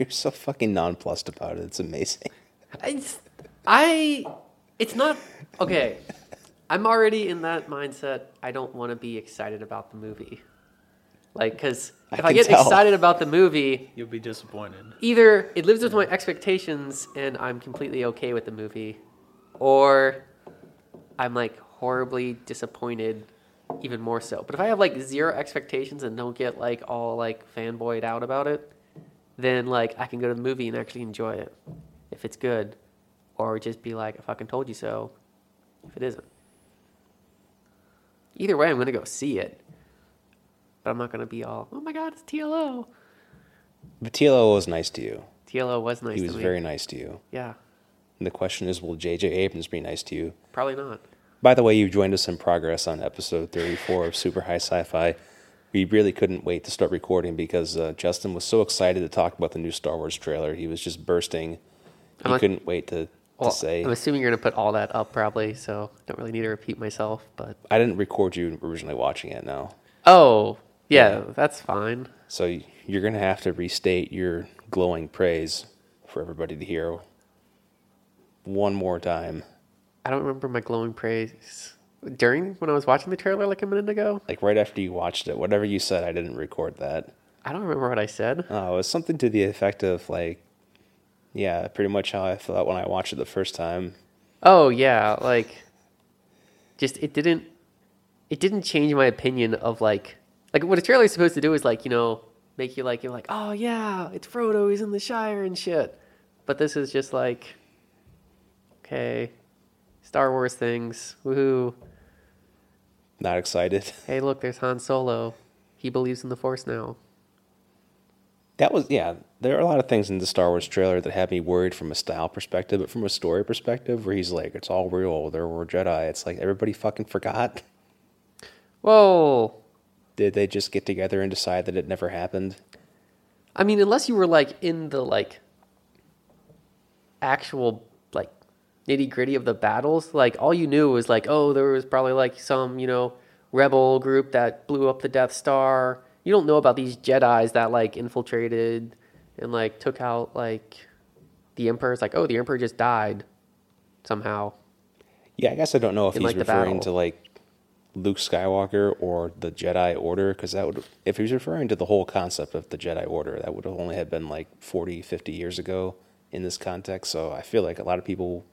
You're so fucking nonplussed about it. It's amazing. It's, I, it's not okay. I'm already in that mindset. I don't want to be excited about the movie, like because if I, can get tell. excited about the movie, You'll be disappointed. either it lives with my expectations and I'm completely okay with the movie, or I'm like horribly disappointed, even more so. But if I have like zero expectations and don't get like all like fanboyed out about it, then like I can go to the movie and actually enjoy it if it's good, or just be like, I fucking told you so, if it isn't. Either way, I'm gonna go see it, but I'm not gonna be all, oh my god, it's TLO. But TLO was nice to you. TLO was nice. To you. He was very nice to you. Yeah, And the question is, will J.J. Abrams be nice to you? probably not. By the way, you've joined us in progress on episode 34 of Super High Sci-Fi. We really couldn't wait to start recording because uh, Justin was so excited to talk about the new Star Wars trailer. He was just bursting. He like- couldn't wait to, to Well, say. I'm assuming you're gonna put all that up probably, so I don't really need to repeat myself. But I didn't record you originally watching it now. oh yeah, that's fine. So you're going to have to restate your glowing praise for everybody to hear one more time. I don't remember my glowing praise during when I was watching the trailer like a minute ago. Like right after you watched it, whatever you said, I didn't record that. I don't remember what I said. Oh, it was something to the effect of like, yeah, pretty much how I felt when I watched it the first time. Oh yeah, like just it didn't it didn't change my opinion of like like what a trailer is supposed to do is like you know make you like you're like oh yeah it's Frodo he's in the Shire and shit, but this is just like okay Star Wars things woohoo Not excited. hey look there's Han Solo he believes in the Force now That was yeah. There are a lot of things in the Star Wars trailer that had me worried from a style perspective, but from a story perspective, where he's like, "It's all real. There were Jedi." It's like everybody fucking forgot. whoa Did they just get together and decide that it never happened? I mean, unless you were like in the like actual nitty gritty of the battles, like all you knew was like, oh, there was probably like some you know rebel group that blew up the Death Star. You don't know about these Jedi's that like infiltrated and like took out like the Emperor. It's like, oh, the Emperor just died somehow. Yeah, I guess I don't know if In, he's like, referring to like Luke Skywalker or the Jedi Order, because that would, if he was referring to the whole concept of the Jedi Order, that would have only have been like 40, 50 years ago in this context. So I feel like a lot of people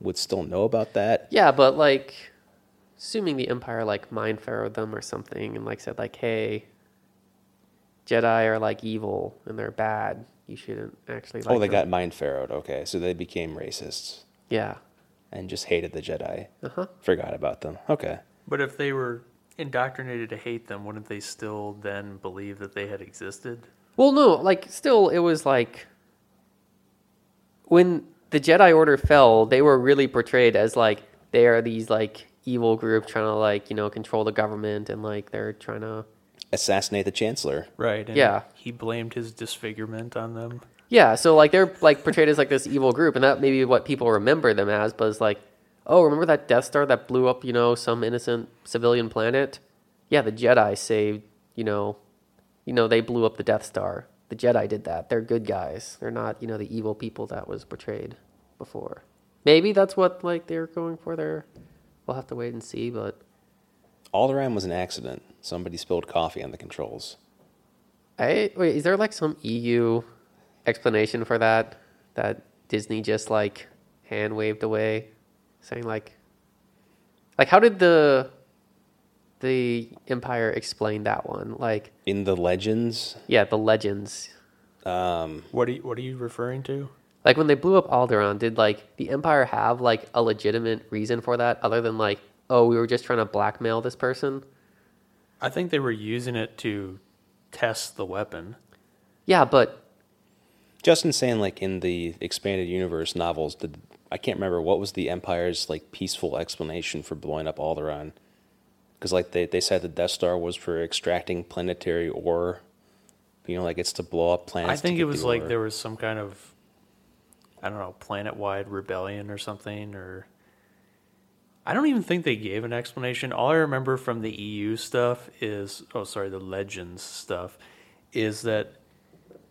would still know about that. Yeah, but like, assuming the Empire like mind pharaohed them or something, and like said like, "Hey, Jedi are like evil and they're bad. You shouldn't actually." Like oh, they them." got mind pharaohed. Okay, so they became racists Yeah. and just hated the Jedi. Uh huh. Forgot about them. Okay. But if they were indoctrinated to hate them, wouldn't they still then believe that they had existed? Well, no, like still, it was like when the Jedi Order fell, they were really portrayed as like they are these like evil group trying to like you know control the government and like they're trying to Assassinate the Chancellor. Right. And Yeah. He blamed his disfigurement on them. Yeah, so like they're like portrayed as like this evil group, and that may be what people remember them as. But it's like, oh, remember that Death Star that blew up, you know, some innocent civilian planet? Yeah, the Jedi saved, you know, you know they blew up the Death Star. The Jedi did that. They're good guys. They're not, you know, the evil people that was portrayed before. Maybe that's what like they're going for there. We'll have to wait and see, but Alderaan was an accident. Somebody spilled coffee on the controls. I wait, is there like some EU explanation for that that Disney just like hand waved away saying like like how did the the Empire explain that one? Like In the legends, yeah, the legends. um, What are you, what are you referring to? Like when they blew up Alderaan, did like the Empire have like a legitimate reason for that other than like, oh, we were just trying to blackmail this person? I think they were using it to test the weapon. Yeah, but Justin's saying like in the expanded universe novels, did I can't remember what was the Empire's like peaceful explanation for blowing up Alderaan? Because like they they said the Death Star was for extracting planetary ore. You know, like it's to blow up planets. I think it was the like ore. there was some kind of, I don't know, planet wide rebellion or something, or. I don't even think they gave an explanation. All I remember from the EU stuff is, oh, sorry, the Legends stuff, is that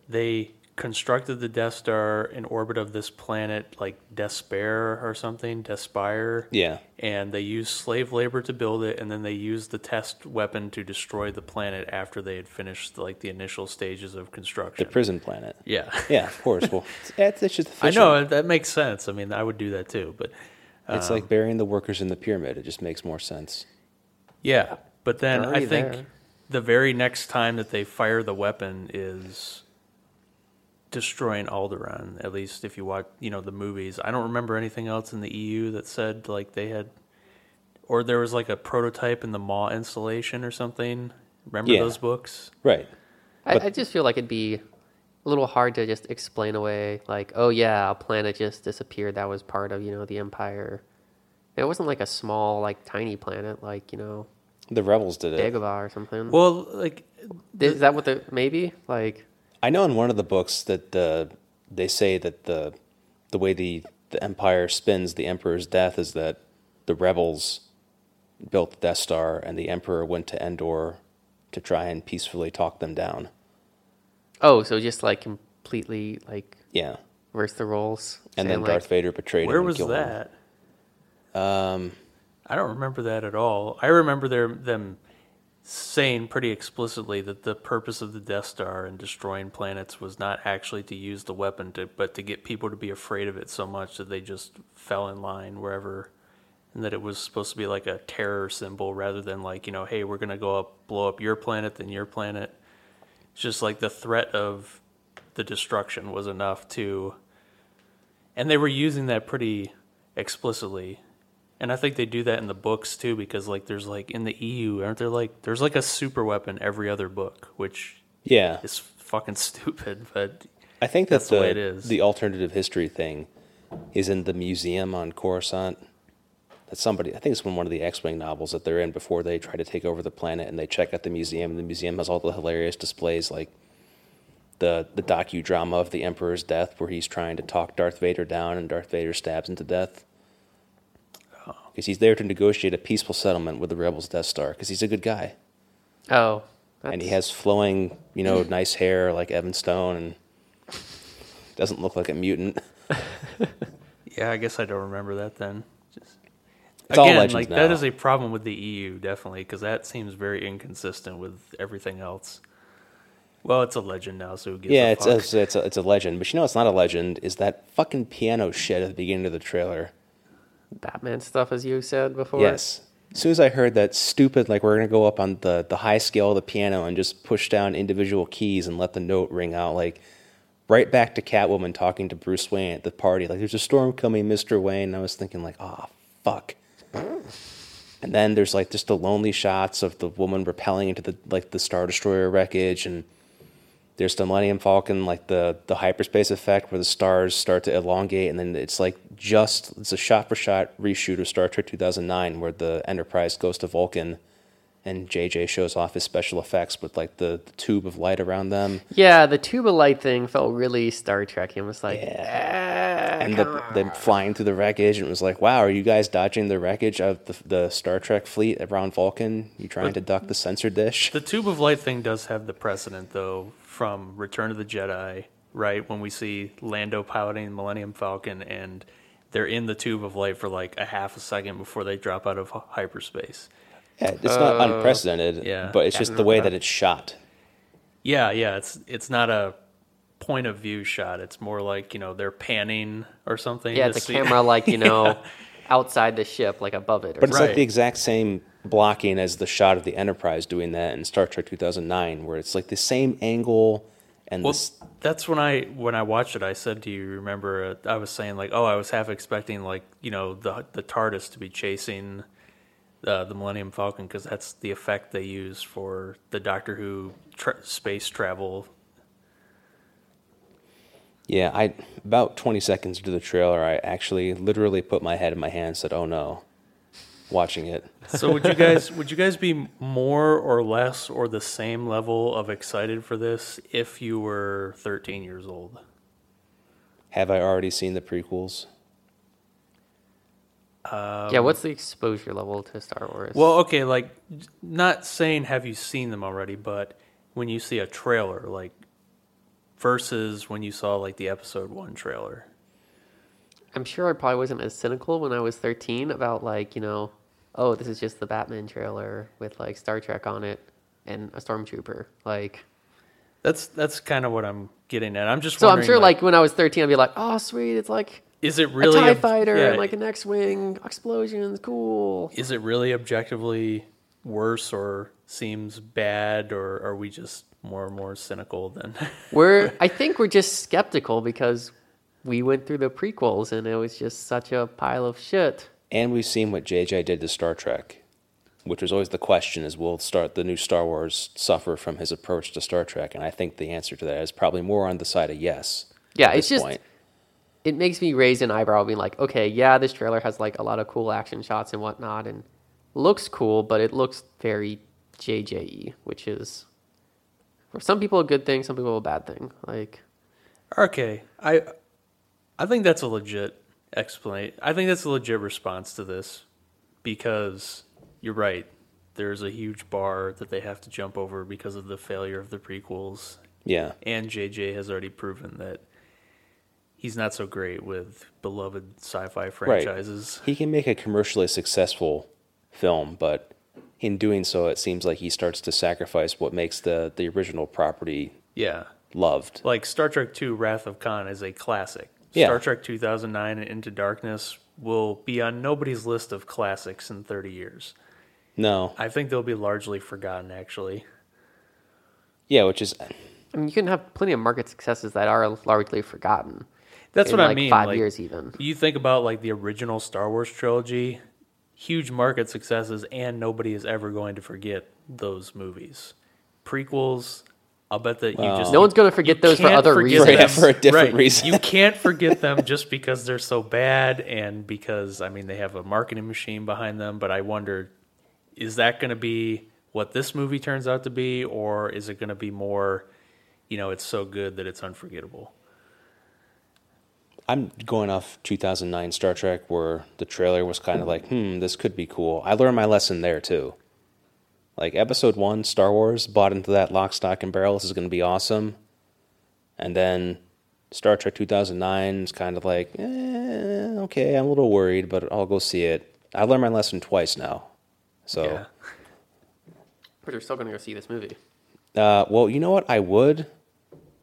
they constructed the Death Star in orbit of this planet, like Despayre or something, Despire. Yeah. And they used slave labor to build it, and then they used the test weapon to destroy the planet after they had finished like the initial stages of construction. The prison planet. yeah, Yeah, of course. Well, it's, it's just I know that makes sense. I mean, I would do that too, but It's um, like burying the workers in the pyramid. It just makes more sense. yeah. But then I think there. the very next time that they fire the weapon is destroying Alderaan. At least if you watch, you know, the movies. I don't remember anything else in the EU that said like they had, or there was like a prototype in the Maw installation or something. Remember Yeah. those books? Right. I, But- I just feel like it'd be a little hard to just explain away, like, oh yeah, a planet just disappeared. That was part of you know the Empire. It wasn't like a small, like tiny planet, like you know The rebels did it. Dagobah or something. Well, like Is that what the maybe like? I know in one of the books that the they say that the the way the the Empire spins the Emperor's death is that the rebels built the Death Star and the Emperor went to Endor to try and peacefully talk them down. Oh, so just like completely like Yeah. reverse the roles. And then like, Darth Vader betrayed where him and was killed him. that? Um, I don't remember that at all. I remember their, them saying pretty explicitly that the purpose of the Death Star and destroying planets was not actually to use the weapon, to, but to get people to be afraid of it so much that they just fell in line wherever, and that it was supposed to be like a terror symbol rather than like you know, hey, we're gonna go up, blow up your planet, then your planet. It's just like the threat of the destruction was enough to, and they were using that pretty explicitly and I think they do that in the books too, because like there's like in the EU, aren't there like there's like a super weapon every other book, which yeah. is fucking stupid. But I think that That's the the way it is. the alternative history thing is in the museum on Coruscant. That somebody, I think it's from one of the X-wing novels that they're in before they try to take over the planet, and they check out the museum. And the museum has all the hilarious displays, like the the docudrama of the Emperor's death, where he's trying to talk Darth Vader down, and Darth Vader stabs him to death. Because he's there to negotiate a peaceful settlement with the rebels' Death Star, because he's a good guy, Oh, and he has flowing, you know, nice hair like Evan Stone, and doesn't look like a mutant. yeah, I guess I don't remember that then. Just, It's all again, legends like now. that is a problem with the EU definitely, because that seems very inconsistent with everything else. Well, it's a legend now, so who gives Yeah, a it's fuck? a, it's a it's a legend, but you know it's not a legend. Is that fucking piano shit at the beginning of the trailer? Batman stuff, as you said before. Yes. As soon as I heard that stupid, like we're gonna go up on the the high scale of the piano and just push down individual keys and let the note ring out, like right back to Catwoman talking to Bruce Wayne at the party, like there's a storm coming, Mister Wayne. And I was thinking like, oh fuck. And then there's like just the lonely shots of the woman rappelling into the like the Star Destroyer wreckage and there's the Millennium Falcon, like the the hyperspace effect where the stars start to elongate, and then it's like just it's a shot for shot reshoot of Star Trek 2009 where the Enterprise goes to Vulcan, and JJ shows off his special effects with like the, the tube of light around them, Yeah, the tube of light thing felt really Star Trek. It was like, Yeah. Ah, and the them flying through the wreckage, and it was like, wow, are you guys dodging the wreckage of the the Star Trek fleet around Vulcan? You trying to duck the sensor dish? The tube of light thing does have the precedent, though, from Return of the Jedi, right? When we see Lando piloting the Millennium Falcon and they're in the tube of light for like a half a second before they drop out of hyperspace. Yeah, it's not Uh, unprecedented, yeah. but it's just the way that. that it's shot. Yeah, yeah, it's it's not a point of view shot. It's more like you know they're panning or something. yeah, to it's a see- camera like you know outside the ship, like above it. Or But it's Right. like the exact same blocking as the shot of the Enterprise doing that in Star Trek 2009, where it's like the same angle and Well, this. that's when I when I watched it. I said "Do you, remember? Uh, I was saying like, oh, I was half expecting like you know the the TARDIS to be chasing uh, the Millennium Falcon because that's the effect they use for the Doctor Who tra- space travel. Yeah, I about 20 seconds into the trailer, I actually literally put my head in my hand and said, "Oh no," watching it. So would you guys would you guys be more or less or the same level of excited for this if you were 13 years old? Have I already seen the prequels? Um, yeah, what's the exposure level to Star Wars? Well, okay, like not saying have you seen them already, but when you see a trailer, like versus when you saw like the episode one trailer? I'm sure I probably wasn't as cynical when I was 13 about like, you know, oh, this is just the Batman trailer with like Star Trek on it and a stormtrooper. Like, That's that's kind of what I'm getting at. I'm just so I'm sure like when I was 13, I'd be like, oh, sweet, it's like is it really a TIE ob- fighter yeah, and like an X-wing, explosions, cool. is it really objectively worse or seems bad or are we just more and more cynical than We're, I think we're just skeptical because we went through the prequels and it was just such a pile of shit. And we've seen what JJ did to Star Trek, which was always the question: is will start the new Star Wars suffer from his approach to Star Trek? And I think the answer to that is probably more on the side of yes. Yeah, at it's this just point. it makes me raise an eyebrow, being like, okay, yeah, this trailer has like a lot of cool action shots and whatnot, and looks cool, but it looks very JJE, which is for some people a good thing, some people a bad thing. Like, Okay, I I think that's a legit explanation. I think that's a legit response to this because you're right. There's a huge bar that they have to jump over because of the failure of the prequels, yeah. and JJ has already proven that he's not so great with beloved sci-fi franchises. He can make a commercially successful film, but in doing so, it seems like he starts to sacrifice what makes the, the original property Yeah, loved. like Star Trek II: Wrath of Khan is a classic. Yeah. Star Trek 2009 and Into Darkness will be on nobody's list of classics in 30 years. No. I think they'll be largely forgotten, actually. Yeah, which is I mean, you can have plenty of market successes that are largely forgotten. That's in, what I like, mean. Five like, years, even. You think about like the original Star Wars trilogy, huge market successes, and nobody is ever going to forget those movies. Prequels, I'll bet that you just No one's gonna forget those for other reasons. Yeah, for a different right. reason. You can't forget them just because they're so bad and because I mean they have a marketing machine behind them. But I wonder, is that going to be what this movie turns out to be, or is it going to be more? You know, it's so good that it's unforgettable. I'm going off 2009 Star Trek, where the trailer was kind of like, hmm, this could be cool. I learned my lesson there too. Like episode one, Star Wars, bought into that lock, stock, and barrel. This is going to be awesome. And then Star Trek 2009 is kind of like, eh, okay, I'm a little worried, but I'll go see it. I learned my lesson twice now. So, Yeah. But you're still gonna go see this movie. uh, well, you know what? I would,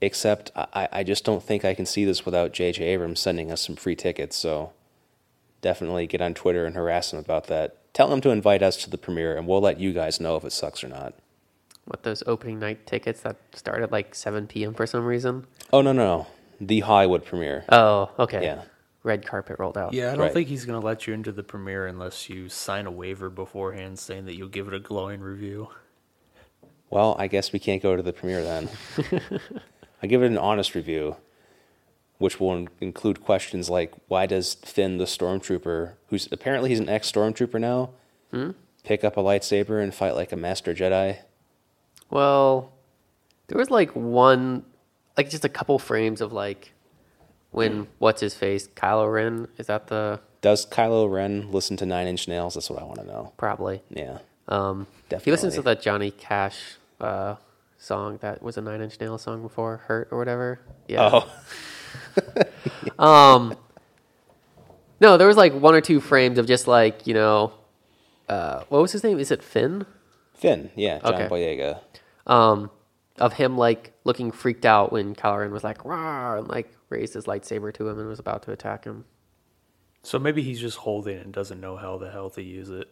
except I, I just don't think I can see this without J.J. Abrams sending us some free tickets. So definitely get on Twitter and harass him about that. Tell him to invite us to the premiere, and we'll let you guys know if it sucks or not. What those opening night tickets that start at like 7 p.m. for some reason? Oh no, no, no. the Hollywood premiere. Oh, okay. Yeah. Red carpet rolled out. Yeah, I don't Right. think he's going to let you into the premiere unless you sign a waiver beforehand saying that you'll give it a glowing review. Well, I guess we can't go to the premiere then. I give it an honest review, which will include questions like why does Finn the stormtrooper, who's apparently he's an ex stormtrooper now, pick up a lightsaber and fight like a master Jedi? Well, there was like one, like just a couple frames of like when what's his face, Kylo Ren. Is that the Does Kylo Ren listen to Nine Inch Nails? That's what I want to know. probably? Yeah. Um, he listens to that Johnny Cash uh, song that was a Nine Inch Nails song before, "Hurt" or whatever. Yeah. Oh, Um, no, there was like one or two frames of just like you know, uh, what was his name? Is it Finn? Finn. Yeah, John Okay. Boyega. Um, of him like looking freaked out when Kylo Ren was like "Rawr," and like raised his lightsaber to him and was about to attack him. So maybe he's just holding it and doesn't know how the hell to use it.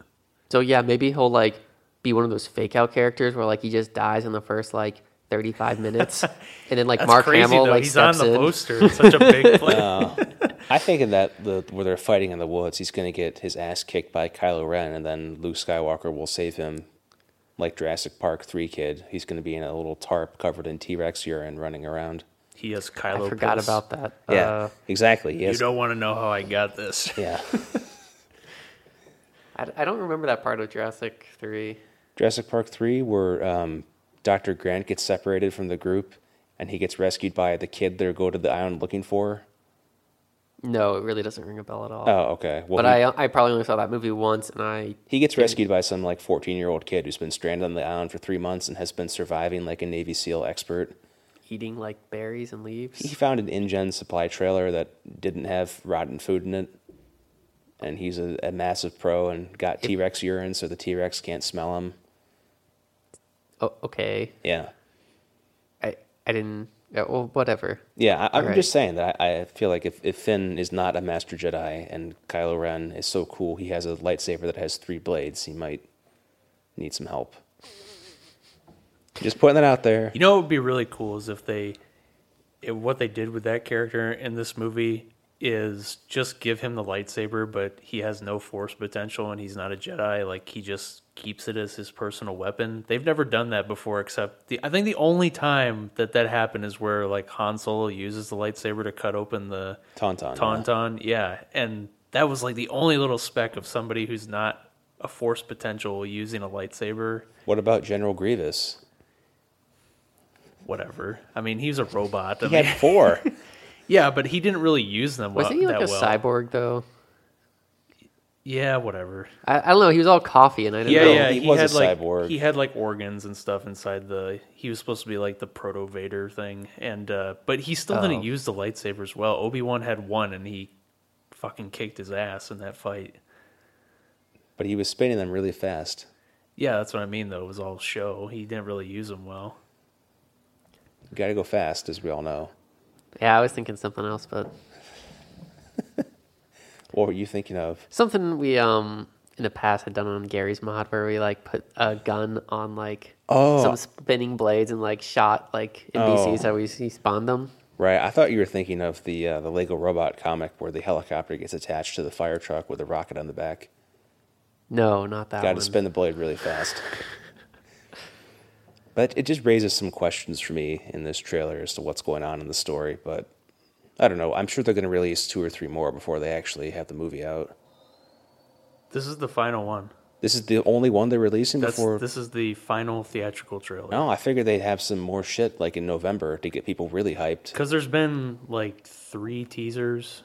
So yeah, maybe he'll like be one of those fake out characters where like he just dies in the first like thirty five minutes, and then like That's Mark crazy Hamill though. like he's on steps the in. poster. It's such a big play. I think in that the where they're fighting in the woods, he's going to get his ass kicked by Kylo Ren, and then Luke Skywalker will save him, like Jurassic Park three kid. He's going to be in a little tarp covered in T Rex urine, running around. he has Kylo. I Kylo. forgot piss. about that. Yeah, Uh, exactly. He You has- don't want to know how I got this. yeah. I, I don't remember that part of Jurassic Three. Jurassic Park three, where um, Doctor Grant gets separated from the group, and he gets rescued by the kid they go to the island looking for. No, it really doesn't ring a bell at all. Oh, okay. Well, but he, I I probably only saw that movie once, and I he gets rescued by some like fourteen year old kid who's been stranded on the island for three months and has been surviving like a Navy SEAL expert. eating like berries and leaves. He found an InGen supply trailer that didn't have rotten food in it, and he's a, a massive pro and got T Rex urine, so the T Rex can't smell him. Oh, okay. Yeah, I I didn't. Yeah, well, whatever. yeah. I, I'm Alright. just saying that I, I feel like if, if Finn is not a Master Jedi and Kylo Ren is so cool, he has a lightsaber that has three blades. He might need some help. Just putting that out there. You know what would be really cool is if they, if what they did with that character in this movie is just give him the lightsaber, but he has no force potential and he's not a Jedi. Like he just keeps it as his personal weapon. They've never done that before, except the I think the only time that that happened is where like Han Solo uses the lightsaber to cut open the Tauntaun. Tauntaun. Yeah, and that was like the only little speck of somebody who's not a force potential using a lightsaber. What about General Grievous? Whatever. I mean, he's a robot. I He mean, had four. Yeah, but he didn't really use them Wasn't he like that a well. cyborg though? Yeah, whatever. I, I don't know. He was all coffee, and I didn't Yeah, know. yeah. he He, was a had like cyborg. he had like organs and stuff inside the. He was supposed to be like the proto Vader thing, and uh but he still Oh. didn't use the lightsabers well. Obi Wan had one, and he fucking kicked his ass in that fight. but he was spinning them really fast. Yeah, that's what I mean. Though it was all show. He didn't really use them well. You got to go fast, as we all know. Yeah, I was thinking something else, but What were you thinking of? something we um in the past had done on Garry's Mod where we like put a gun on like Oh. some spinning blades and like shot like NPCs Oh. how we spawned them. Right, I thought you were thinking of the uh, the Lego Robot comic where the helicopter gets attached to the fire truck with a rocket on the back. No, not that Got to spin the blade really fast. but it just raises some questions for me in this trailer as to what's going on in the story. But I don't know. I'm sure they're going to release two or three more before they actually have the movie out. This is the final one. This is the only one they're releasing That's before. this is the final theatrical trailer. No, oh, I figured they'd have some more shit like in November to get people really hyped. Because there's been like three teasers,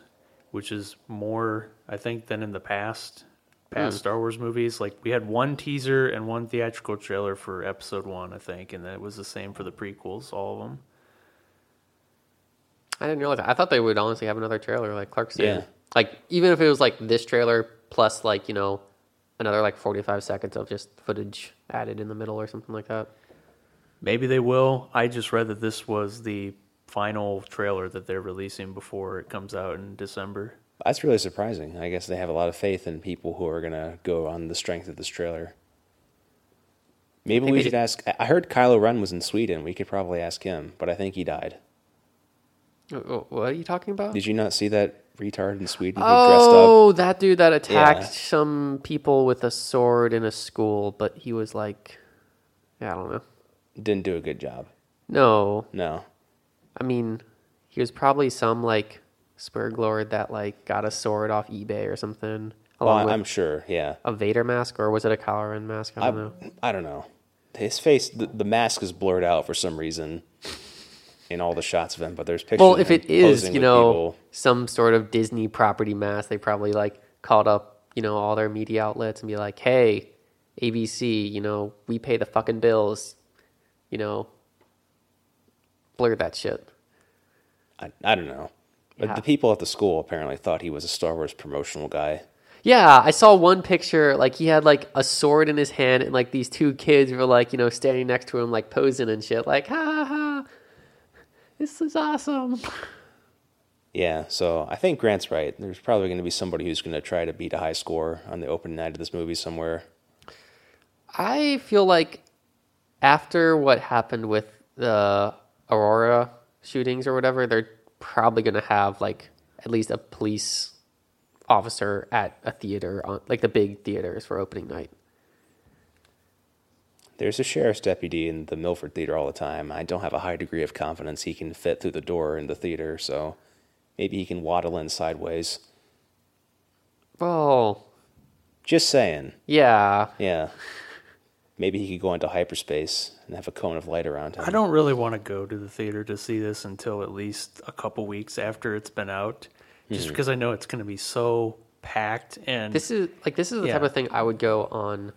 which is more, I think, than in the past past hmm. Star Wars movies. Like we had one teaser and one theatrical trailer for Episode One, I think, and that was the same for the prequels, all of them. I didn't realize. That. I thought they would honestly have another trailer like Clark said. Yeah. Like even if it was like this trailer plus like you know another like forty five seconds of just footage added in the middle or something like that. Maybe they will. I just read that this was the final trailer that they're releasing before it comes out in December. That's really surprising. I guess they have a lot of faith in people who are going to go on the strength of this trailer. Maybe think we should should- ask. I heard Kylo Ren was in Sweden. We could probably ask him, but I think he died. What are you talking about? Did you not see that retard in Sweden who dressed up? Oh, that dude that attacked Yeah. some people with a sword in a school, but he was like, yeah, I don't know. Didn't do a good job. No, No. I mean, he was probably some like Spurglord that like got a sword off eBay or something, Well, along I- with I'm sure. Yeah. a Vader mask, or was it a Kylo Ren mask? I I, don't know. I don't know. His face, the, the mask is blurred out for some reason in all the shots of him, but there's pictures Well, if it is, you know, people. some sort of Disney property mask, they probably like called up, you know, all their media outlets and be like, "Hey, ABC, you know, we pay the fucking bills, you know, blur that shit." I, I don't know. But Yeah. the people at the school apparently thought he was a Star Wars promotional guy. Yeah, I saw one picture like he had like a sword in his hand, and like these two kids were like, you know, standing next to him, like posing and shit, like, "Ha ha ha, this is awesome." Yeah, so I think Grant's right. There's probably going to be somebody who's going to try to beat a high score on the opening night of this movie somewhere. I feel like after what happened with the Aurora shootings or whatever, they're probably going to have like at least a police officer at a theater on like the big theaters for opening night. There's a sheriff's deputy in the Milford Theater all the time. I don't have a high degree of confidence he can fit through the door in the theater, so maybe he can waddle in sideways. Oh, Just saying. yeah. Yeah. Maybe he could go into hyperspace and have a cone of light around him. I don't really want to go to the theater to see this until at least a couple weeks after it's been out, just hmm. because I know it's going to be so packed and This is like this is the type of thing I would go on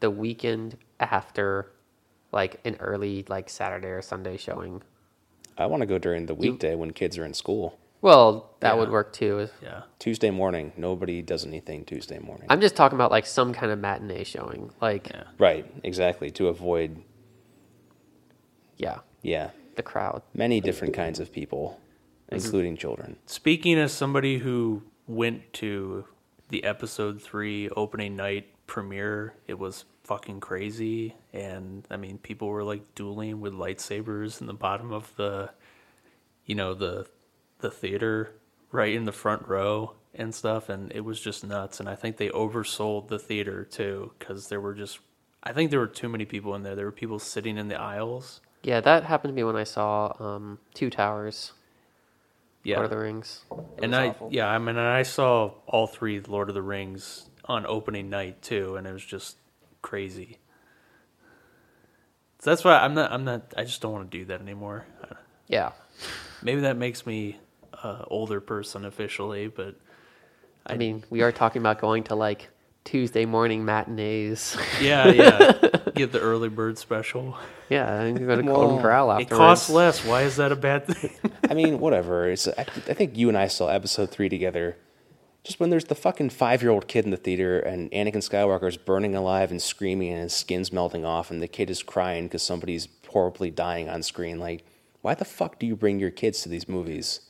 the weekend after like an early like Saturday or Sunday showing. I want to go during the weekday when kids are in school. Well, that would work too. Yeah. Tuesday morning, nobody does anything Tuesday morning. I'm just talking about like some kind of matinee showing. Like, Yeah. right, exactly. To avoid, yeah, yeah, the crowd. many different kinds of people, mm-hmm. including children. Speaking as somebody who went to the episode three opening night premiere, it was fucking crazy. And I mean, people were like dueling with lightsabers in the bottom of the, you know, the the theater right in the front row and stuff. And it was just nuts. And I think they oversold the theater too because there were just, I think there were too many people in there. There were people sitting in the aisles. Yeah, that happened to me when I saw um, Two Towers, Yeah. Lord of the Rings. It and I awful. yeah, I mean, I saw all three Lord of the Rings on opening night too, and it was just crazy. So that's why I'm not. I'm not. I just don't want to do that anymore. Uh, yeah, Maybe that makes me a older person officially, but I mean, we are talking about going to like Tuesday morning matinees. yeah, yeah. Get the early bird special. yeah, and you go to Well, Golden Corral It costs less. Why is that a bad thing? I mean, whatever. It's, I, I think you and I saw episode three together. Just when there's the fucking five year old kid in the theater and Anakin Skywalker's burning alive and screaming and his skin's melting off and the kid is crying because somebody's horribly dying on screen. Like, why the fuck do you bring your kids to these movies?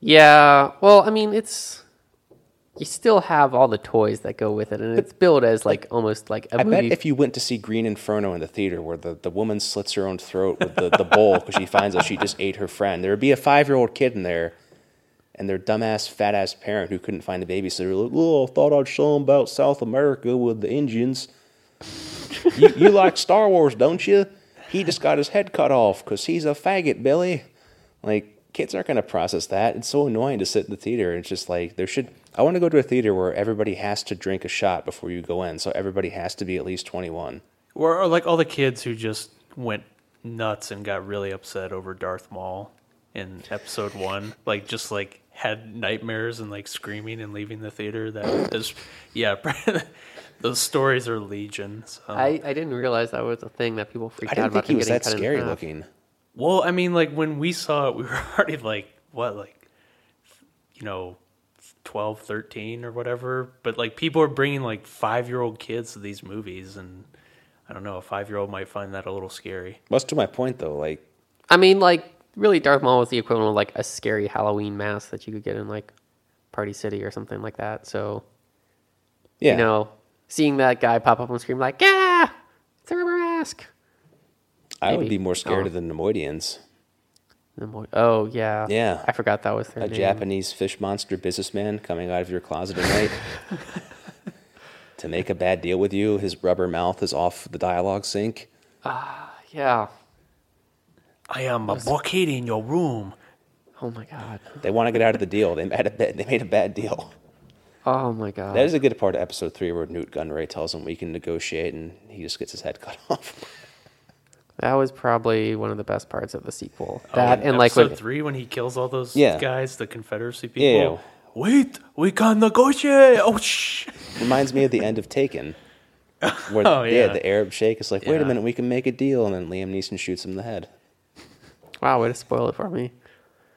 Yeah, well, I mean, it's you still have all the toys that go with it, and it's billed as like almost like a I movie. bet if you went to see Green Inferno in the theater where the, the woman slits her own throat with the, the bowl because she finds out she just ate her friend, there would be a five year old kid in there and their dumbass, fat ass parent who couldn't find a babysitter. Like, oh, I thought I'd show them about South America with the Indians. you, you like Star Wars, don't you? He just got his head cut off because he's a faggot, Billy. Like, kids aren't going to process that. It's so annoying to sit in the theater. It's just like, there should. I want to go to a theater where everybody has to drink a shot before you go in, so everybody has to be at least 21. or, or like all the kids who just went nuts and got really upset over Darth Maul in episode one, like just like had nightmares and like screaming and leaving the theater. That is, yeah, those stories are legion. So. I, I didn't realize that was a thing that people freaked out didn't about. think he him was that cut in scary half. looking. well, I mean, like when we saw it, we were already like what, like you know, 12, 13 or whatever. But like people are bringing like five year old kids to these movies, and I don't know, a five year old might find that a little scary. That's to my point, though. Like, I mean, like really, Darth Maul was the equivalent of like a scary Halloween mask that you could get in like Party City or something like that. So yeah, you know, seeing that guy pop up on screen like "Yeah, it's a rubber mask." I would be more scared Oh. of the Neimoidians, Oh yeah, Yeah. I forgot that was their a name. Japanese fish monster businessman coming out of your closet at night to make a bad deal with you. His rubber mouth is off the dialogue sync. Ah, yeah. I am a blockade in your room. Oh my god. They want to get out of the deal. They made a bad, they made a bad deal. Oh my god. That is a good part of episode three where Nute Gunray tells him we can negotiate, and he just gets his head cut off. That was probably one of the best parts of the sequel. Oh, That in and like episode when, three when he kills all those Yeah. guys, the Confederacy Yeah, people. yeah. Wait, we can negotiate. Oh shh. Reminds me of the end of Taken, where Oh, yeah. yeah. the Arab sheikh is like, "Wait Yeah. a minute, we can make a deal," and then Liam Neeson shoots him in the head. Wow, way to spoil it for me.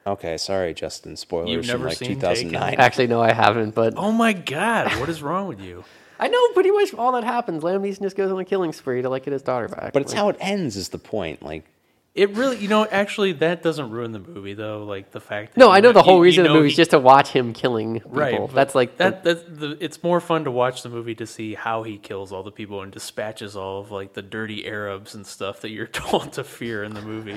Okay, sorry, Justin. Spoilers You've from like seen 2009. Actually, no, I haven't. But Oh my god, what is wrong with you? I know pretty much all that happens. Liam Neeson just goes on a killing spree to like get his daughter back. But it's Like, how it ends is the point. Like, It really, you know, actually, that doesn't ruin the movie though. Like the fact. That No, I know the whole you- you reason of the know movie is just to watch him killing people. right. That's like the- that. That's the. It's more fun to watch the movie to see how he kills all the people and dispatches all of like the dirty Arabs and stuff that you're told to fear in the movie.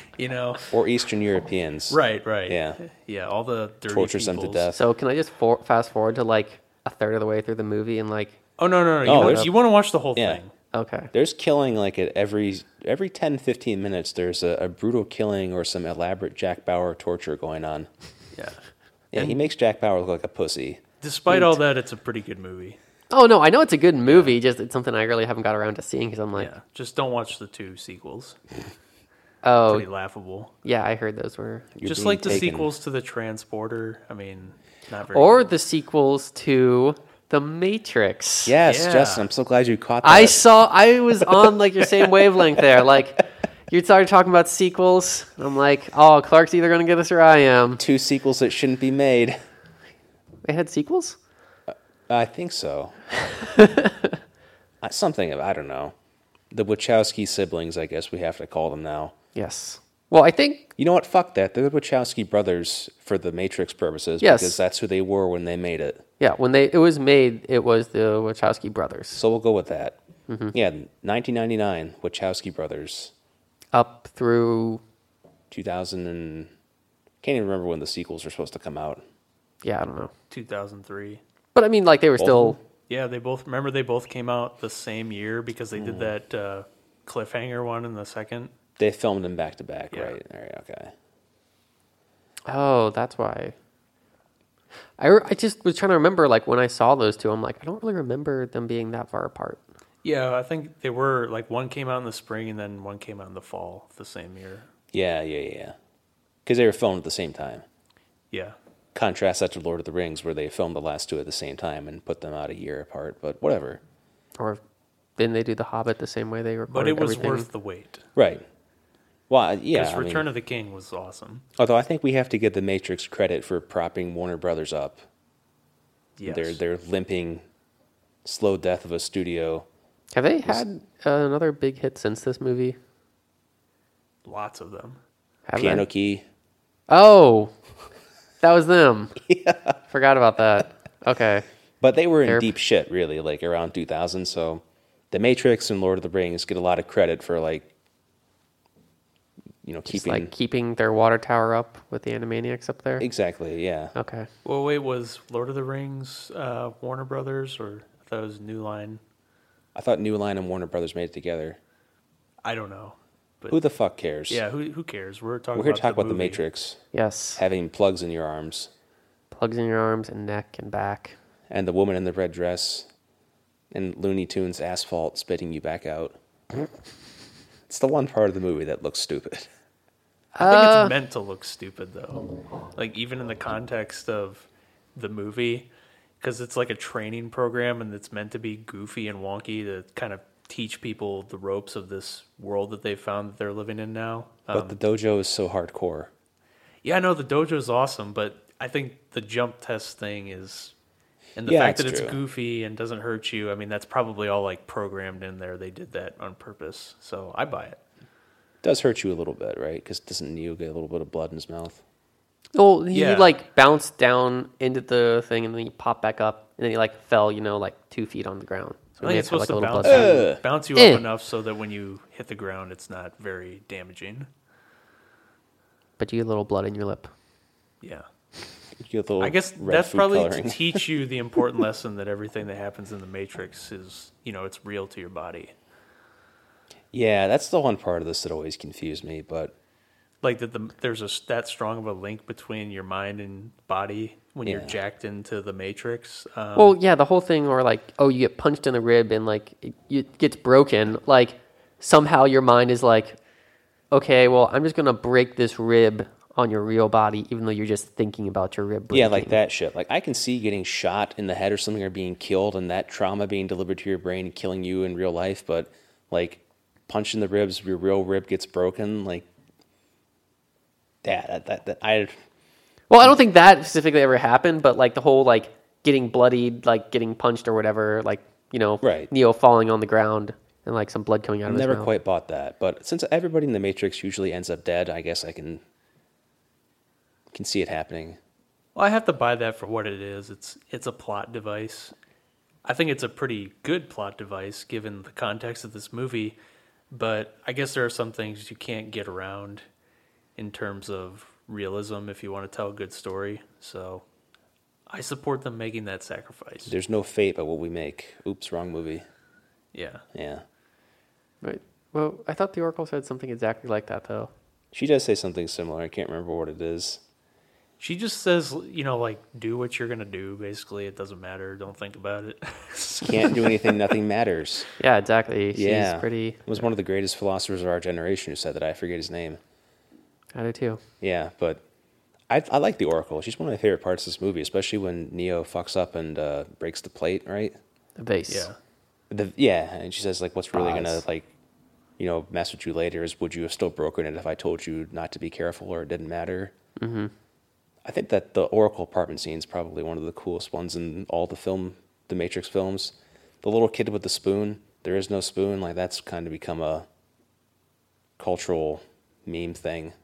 you know. or Eastern Europeans. Right. Right. Yeah. Yeah. All the dirty Tortures them to death. So can I just for- fast forward to like a third of the way through the movie and like Oh no no no! Oh, You, there's- want, you want to watch the whole Yeah. thing. Okay. There's killing like at every every 10, 15 minutes. There's a, a brutal killing or some elaborate Jack Bauer torture going on. Yeah. Yeah, he makes Jack Bauer look like a pussy. Despite all that, it's a pretty good movie. Oh no, I know it's a good movie. Just it's something I really haven't got around to seeing because I'm like, yeah. Just don't watch the two sequels. oh Pretty laughable. yeah, I heard those were, You're Just being like the taken. sequels to the Transporter. I mean, not very. or good. the sequels to The Matrix. Yes, Yeah. Justin. I'm so glad you caught that. I saw. I was on like your same wavelength there. Like, You started talking about sequels. I'm like, oh, Clark's either gonna get this or I am. Two sequels that shouldn't be made. They had sequels. I think so. Uh, Something of I don't know. The Wachowski siblings, I guess we have to call them now. Yes. Well, I think You know what? Fuck that. They're the Wachowski brothers for the Matrix purposes Yes. because that's who they were when they made it. Yeah, when they it was made, it was the Wachowski brothers So we'll go with that. Mm-hmm. Yeah, 1999, Wachowski brothers. up through 2000 and can't even remember when the sequels were supposed to come out. yeah, I don't know. 2003. But I mean, like they were Both of still? Yeah, they both remember they both came out the same year because they did that uh, cliffhanger one in the second. They filmed them back to back, Yeah. right? All right, okay. Oh, that's why. I, re- I just was trying to remember, like, when I saw those two, I'm like, I don't really remember them being that far apart. Yeah, I think they were like one came out in the spring and then one came out in the fall the same year. Yeah, yeah, yeah. Because they were filmed at the same time. Yeah. Contrast that to Lord of the Rings, where they filmed the last two at the same time and put them out a year apart. But whatever. Or didn't they do The Hobbit the same way they recorded But it was everything? worth the wait. Right. Well, yeah. Because I mean- Return of the King was awesome. although I think we have to give the Matrix credit for propping Warner Brothers up. Yes. Their their limping, slow death of a studio. Have they had uh, another big hit since this movie? Lots of them. Have Piano they? Key. Oh, that was them. yeah. Forgot about that. Okay. But they were in Fair- deep shit, really, like around 2000. So, The Matrix and Lord of the Rings get a lot of credit for like, you know, Just keeping like keeping their water tower up with the Animaniacs up there. exactly, yeah. Okay. Well, wait, was Lord of the Rings uh, Warner Brothers or I thought it was New Line? I thought New Line and Warner Brothers made it together. I don't know. But Who the fuck cares? yeah, who who cares? We're talking we're here about to talk the about the. Matrix Yes. having plugs in your arms Plugs in your arms and neck and back. and the woman in the red dress and Looney Tunes asphalt spitting you back out. it's the one part of the movie that looks stupid. I think Uh, it's meant to look stupid though. Like even in the context of the movie because it's like a training program and it's meant to be goofy and wonky to kind of teach people the ropes of this world that they found that they're living in now. But Um, the dojo is so hardcore. yeah, I know the dojo is awesome, but I think the jump test thing is and the Yeah, fact it's that it's true. goofy and doesn't hurt you. I mean, that's probably all like programmed in there. They did that on purpose. So I buy it. Does hurt you a little bit, right? Because doesn't Neo get a little bit of blood in his mouth? Well, he Yeah. like bounced down into the thing and then he popped back up and then he like fell, you know, like two feet on the ground. So I think it's supposed had, to a bounce, little you, blood Ugh. bounce you Eh. up enough so that when you hit the ground, it's not very damaging. but you get a little blood in your lip. Yeah. You get a little I guess that's probably coloring. to teach you the important lesson that everything that happens in the Matrix is, you know, it's real to your body. Yeah, that's the one part of this that always confused me. But Like that the, there's a s- that strong of a link between your mind and body when you're jacked into the Matrix. Um, Well, yeah, the whole thing, or like, oh, you get punched in the rib and like it, it gets broken. Like somehow your mind is like, okay, well, I'm just gonna break this rib on your real body, even though you're just thinking about your rib. Breaking. yeah, like that shit. Like I can see getting shot in the head or something or being killed and that trauma being delivered to your brain and killing you in real life. But like punch in the ribs, your real rib gets broken. Like yeah, that that, that I Well, I don't think that specifically ever happened, but like the whole like getting bloodied, like getting punched or whatever, like you know, Right. Neo falling on the ground and like some blood coming out of his never mouth. quite bought that. But since everybody in the Matrix usually ends up dead, I guess I can can see it happening. Well, I have to buy that for what it is. It's it's a plot device. I think it's a pretty good plot device given the context of this movie, but I guess there are some things you can't get around in terms of realism if you want to tell a good story. So I support them making that sacrifice. There's no fate but what we make. Oops, wrong movie. Yeah. Yeah. Right. Well, I thought the Oracle said something exactly like that though. She does say something similar. I can't remember what it is. She just says, you know, like do what you're going to do basically. It doesn't matter. Don't think about it. Can't do anything, nothing matters. Yeah, exactly. She's yeah. pretty. It was one of the greatest philosophers of our generation who said that. I forget his name. I do too. Yeah, but I, I like the Oracle. She's one of my favorite parts of this movie, especially when Neo fucks up and uh, breaks the plate, right? The vase. yeah. The, yeah, and she says like, "What's really gonna like you know, mess with you later is would you have still broken it if I told you not to be careful or it didn't matter? Mm-hmm. I think that the Oracle apartment scene is probably one of the coolest ones in all the film, the Matrix films. The little kid with the spoon, there is no spoon, like that's kind of become a cultural meme thing.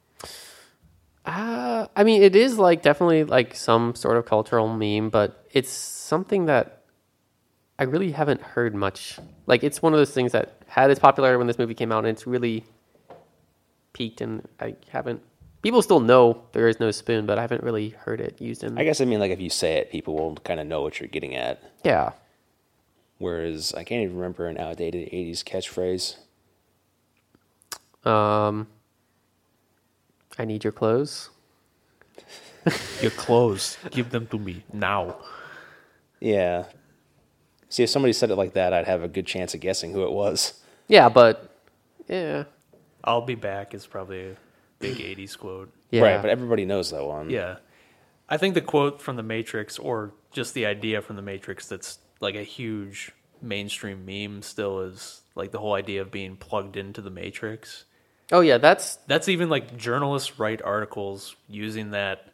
Uh, I mean, it is like definitely like some sort of cultural meme, but it's something that I really haven't heard much. Like, it's one of those things that had its popularity when this movie came out, and it's really peaked, and I haven't. People still know there is no spoon, but I haven't really heard it used in. I guess I mean like if you say it, people will kind of know what you're getting at. yeah. Whereas I can't even remember an outdated '80s catchphrase. Um, I need your clothes. Your clothes, give them to me now. Yeah. See, if somebody said it like that, I'd have a good chance of guessing who it was. Yeah, but yeah, I'll be back is probably a big 80s quote. yeah. Right, but everybody knows that one. Yeah. I think the quote from The Matrix, or just the idea from The Matrix that's like a huge mainstream meme still is like the whole idea of being plugged into the Matrix. oh yeah, that's That's even like journalists write articles using that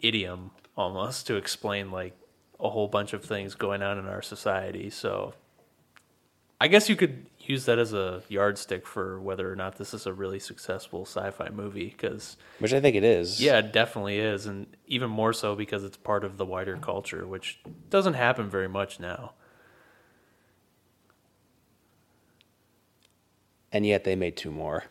idiom almost to explain like a whole bunch of things going on in our society. So I guess you could use that as a yardstick for whether or not this is a really successful sci-fi movie because Which I think it is. yeah, it definitely is, and even more so because it's part of the wider culture, which doesn't happen very much now. And yet they made two more.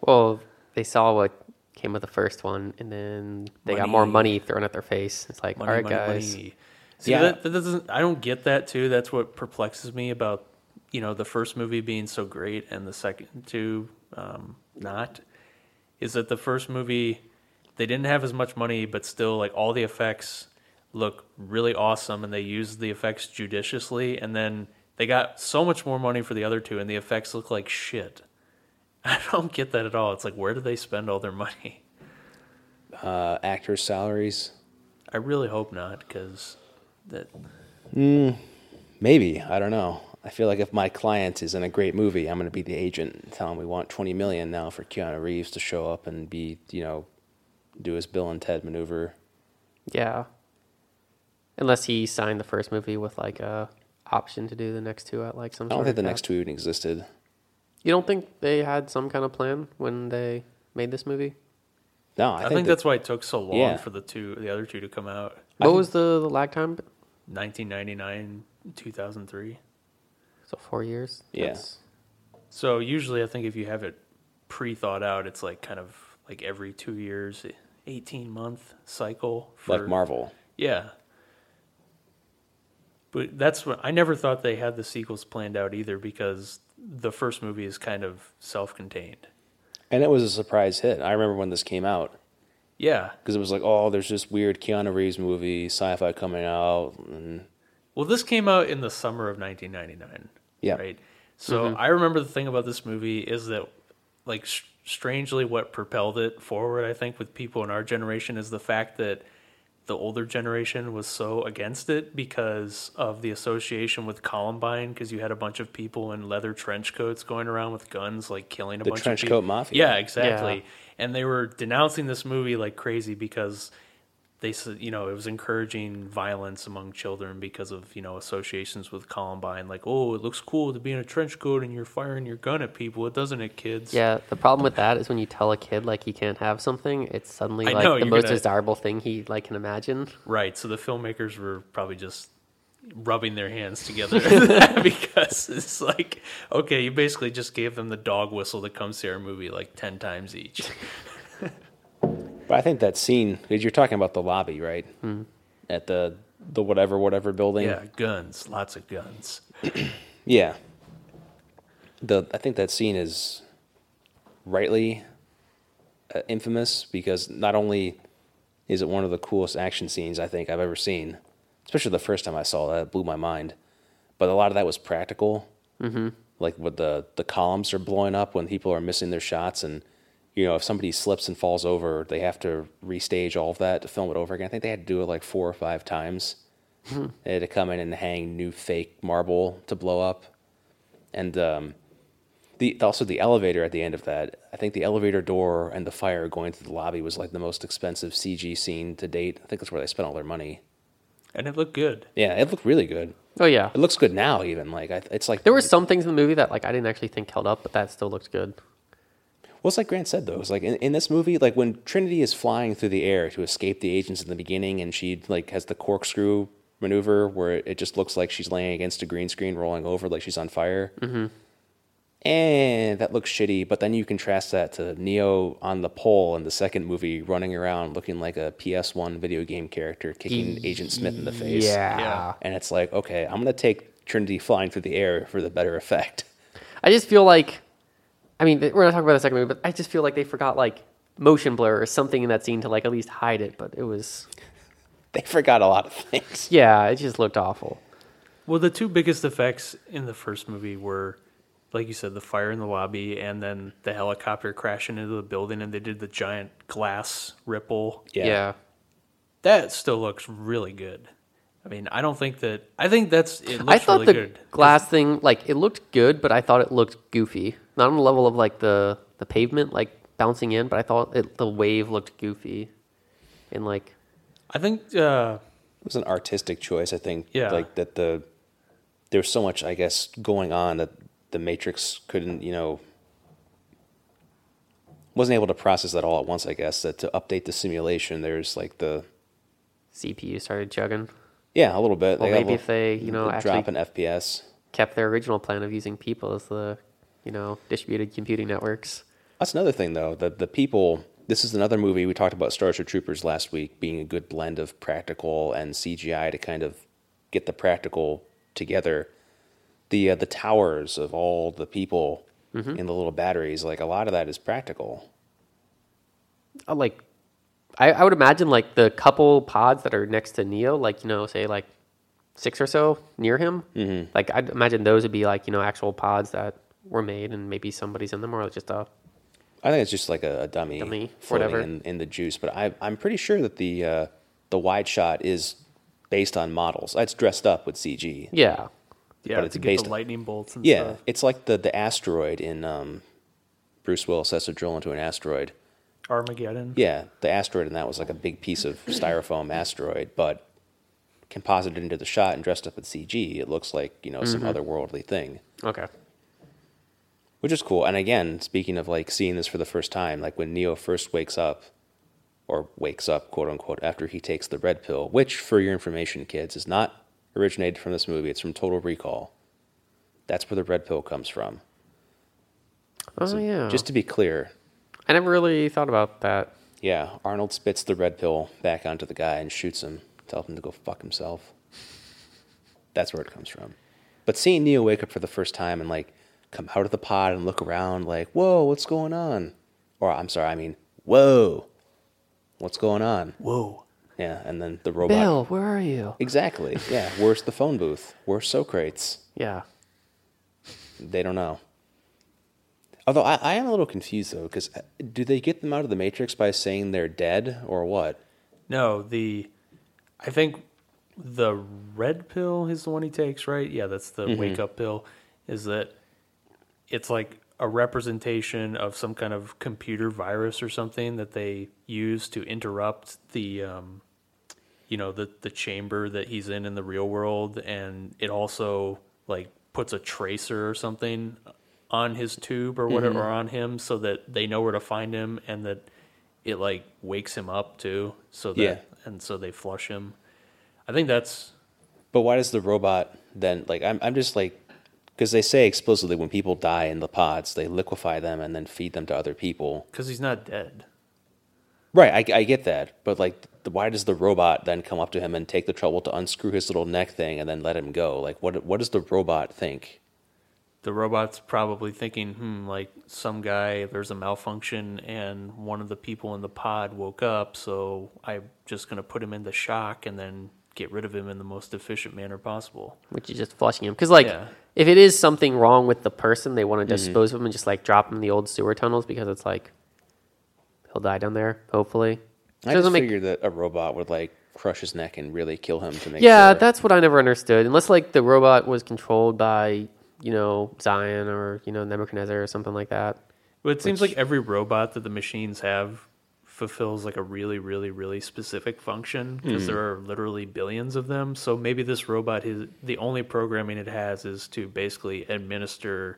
well. They saw what came with the first one, and then they got more Money. money thrown at their face. It's like, Money, all right, money, guys. money. See, Yeah. that, that doesn't. I don't get that too. That's what perplexes me about you know the first movie being so great and the second two um, not. Is that the first movie? They didn't have as much money, but still, like all the effects look really awesome, and they used the effects judiciously. And then they got so much more money for the other two, and the effects look like shit. I don't get that at all. It's like, where did they spend all their money? Uh, actors' salaries. I really hope not, because that Maybe. I don't know. I feel like if my client is in a great movie, I'm going to be the agent and tell him we want 20 million now for Keanu Reeves to show up and be, you know, do his Bill and Ted maneuver. Yeah. Unless he signed the first movie with like a option to do the next two at like some. I don't sort think the cap. next two even existed. You don't think they had some kind of plan when they made this movie? No, I, I, think, think, that- that's why it took so long Yeah. for the two, the other two to come out. What think- was the, the lag time? 1999, 2003. So four years. Yeah. So usually, I think if you have it pre-thought out, it's like kind of like every two years, 18 month cycle. For, like Marvel. Yeah. But that's what I never thought they had the sequels planned out either because the first movie is kind of self-contained. And it was a surprise hit. I remember when this came out Yeah. because it was like, oh, there's this weird Keanu Reeves movie, sci-fi coming out, and Well, this came out in the summer of 1999. Yeah. Right. So mm-hmm. I remember the thing about this movie is that, like, strangely, what propelled it forward, I think, with people in our generation is the fact that the older generation was so against it because of the association with Columbine, because you had a bunch of people in leather trench coats going around with guns, like killing a The bunch of people. Trench coat mafia. Yeah, exactly. Yeah. And they were denouncing this movie like crazy because they said you know it was encouraging violence among children because of you know associations with Columbine like oh it looks cool to be in a trench coat and you're firing your gun at people it doesn't it kids Yeah, the problem with that is when you tell a kid like he can't have something, it's suddenly I like know, the most gonna- desirable thing he like can imagine. right so the filmmakers were probably just rubbing their hands together because it's like okay you basically just gave them the dog whistle that comes to our movie like 10 times each But I think that scene, because you're talking about the lobby, right? At the the whatever whatever building. yeah guns lots of guns Yeah. The I think that scene is rightly uh, infamous because not only is it one of the coolest action scenes I think I've ever seen, especially the first time I saw that, it blew my mind. But a lot of that was practical. Mm-hmm. Like what the the columns are blowing up when people are missing their shots, and you know if somebody slips and falls over, they have to restage all of that to film it over again. I think they had to do it like four or five times. They had to come in and hang new fake marble to blow up, and um, The also the elevator at the end of that. I think the elevator door and the fire going to the lobby was like the most expensive CG scene to date. I think that's where they spent all their money. And it looked good. Yeah, it looked really good. Oh yeah, It looks good now, even like I, it's like there were some things in the movie that like I didn't actually think held up, but that still looked good. Well, it's like Grant said though. It's like in, in this movie, like when Trinity is flying through the air to escape the agents in the beginning, and she like has the corkscrew maneuver where it, it just looks like she's laying against a green screen, rolling over like she's on fire. Mm-hmm. And that looks shitty. But then you contrast that to Neo on the pole in the second movie, running around looking like a PS1 video game character, kicking Agent Smith in the face. Yeah. Yeah. And it's like, okay, I'm gonna take Trinity flying through the air for the better effect. I just feel like, I mean, we're not talking about the second movie, but I just feel like they forgot like motion blur or something in that scene to like at least hide it. But it was, They forgot a lot of things. yeah, it just looked awful. Well, the two biggest effects in the first movie were, like you said, the fire in the lobby and then the helicopter crashing into the building, and they did the giant glass ripple. Yeah. That still looks really good. I mean, I don't think that. I think that's. It looks I thought really the good. 'Cause glass thing, like, it looked good, but I thought it looked goofy. Not on the level of like the the pavement, like bouncing in, but I thought it, the wave looked goofy, and like, I think. Uh, It was an artistic choice, I think. Yeah. Like that the there was so much, I guess, going on that the Matrix couldn't, you know, wasn't able to process that all at once. I guess that to update the simulation, there's like the CPU started chugging. yeah, a little bit. Well, maybe little- if they, you know, the actually drop in FPS. kept their original plan of using people as the, you know, distributed computing networks. That's another thing, though. That the people. This is another movie we talked about Starship Troopers last week being a good blend of practical and CGI to kind of get the practical together. The uh, the towers of all the people in the little batteries, like a lot of that is practical. Uh, like, I, I would imagine like the couple pods that are next to Neo, like you know, say like six or so near him. Mm-hmm. Like I'd imagine those would be like you know actual pods that were made, and maybe somebody's in them, or just a I think it's just like a, a dummy, Dummy, whatever. in, in the juice. But I, I'm pretty sure that the uh, the wide shot is based on models. It's dressed up with CG. yeah. yeah, But it's to get based- the lightning bolts and Yeah, stuff. it's like the the asteroid in um, Bruce Willis has to drill into an asteroid. Armageddon. Yeah, the asteroid in that was like a big piece of styrofoam asteroid, but composited into the shot and dressed up with CG, it looks like you know some otherworldly thing, Okay. Which is cool. And again, speaking of like seeing this for the first time, like when Neo first wakes up, or wakes up, quote unquote, after he takes the red pill, which, for your information, kids, is not originated from this movie. It's from Total Recall. That's where the red pill comes from. Oh So yeah. Just to be clear, I never really thought about that. Yeah, Arnold spits the red pill back onto the guy and shoots him, tells him to go fuck himself. That's where it comes from. But seeing Neo wake up for the first time and like come out of the pod and look around like, whoa, what's going on? Or I'm sorry, I mean, whoa, what's going on? Whoa. Yeah, and then the robot. Bill, where are you? Exactly. Yeah, where's the phone booth? Where's Socrates? Yeah. They don't know. Although I, I am a little confused though, because uh, do they get them out of the Matrix by saying they're dead or what? No, the I think the red pill is the one he takes, right? Yeah, that's the mm-hmm. wake up pill. Is that it's like a representation of some kind of computer virus or something that they use to interrupt the um, you know the the chamber that he's in in the real world, and it also like puts a tracer or something on his tube or whatever or on him so that they know where to find him and that it like wakes him up too so that Yeah. and so they flush him. I think that's But why does the robot then like I'm I'm just like because they say explicitly when people die in the pods they liquefy them and then feed them to other people. because he's not dead Right, I, I get that, but like the, why does the robot then come up to him and take the trouble to unscrew his little neck thing and then let him go? Like what what does the robot think? the robot's probably thinking hmm like some guy there's a malfunction and one of the people in the pod woke up so i'm just going to put him into shock and then get rid of him in the most efficient manner possible Which is just flushing him. Because like, Yeah. If it is something wrong with the person, they want to Mm-hmm. dispose of him and just like drop him in the old sewer tunnels because it's like he'll die down there. Hopefully. I Doesn't just make- figured that a robot would like crush his neck and really kill him to make Yeah, sure. that's what I never understood. Unless like the robot was controlled by you know, Zion or you know Nebuchadnezzar or something like that. But it seems like every robot that the machines have fulfills like a really, really, really specific function because there are literally billions of them. So maybe this robot is the only programming it has is to basically administer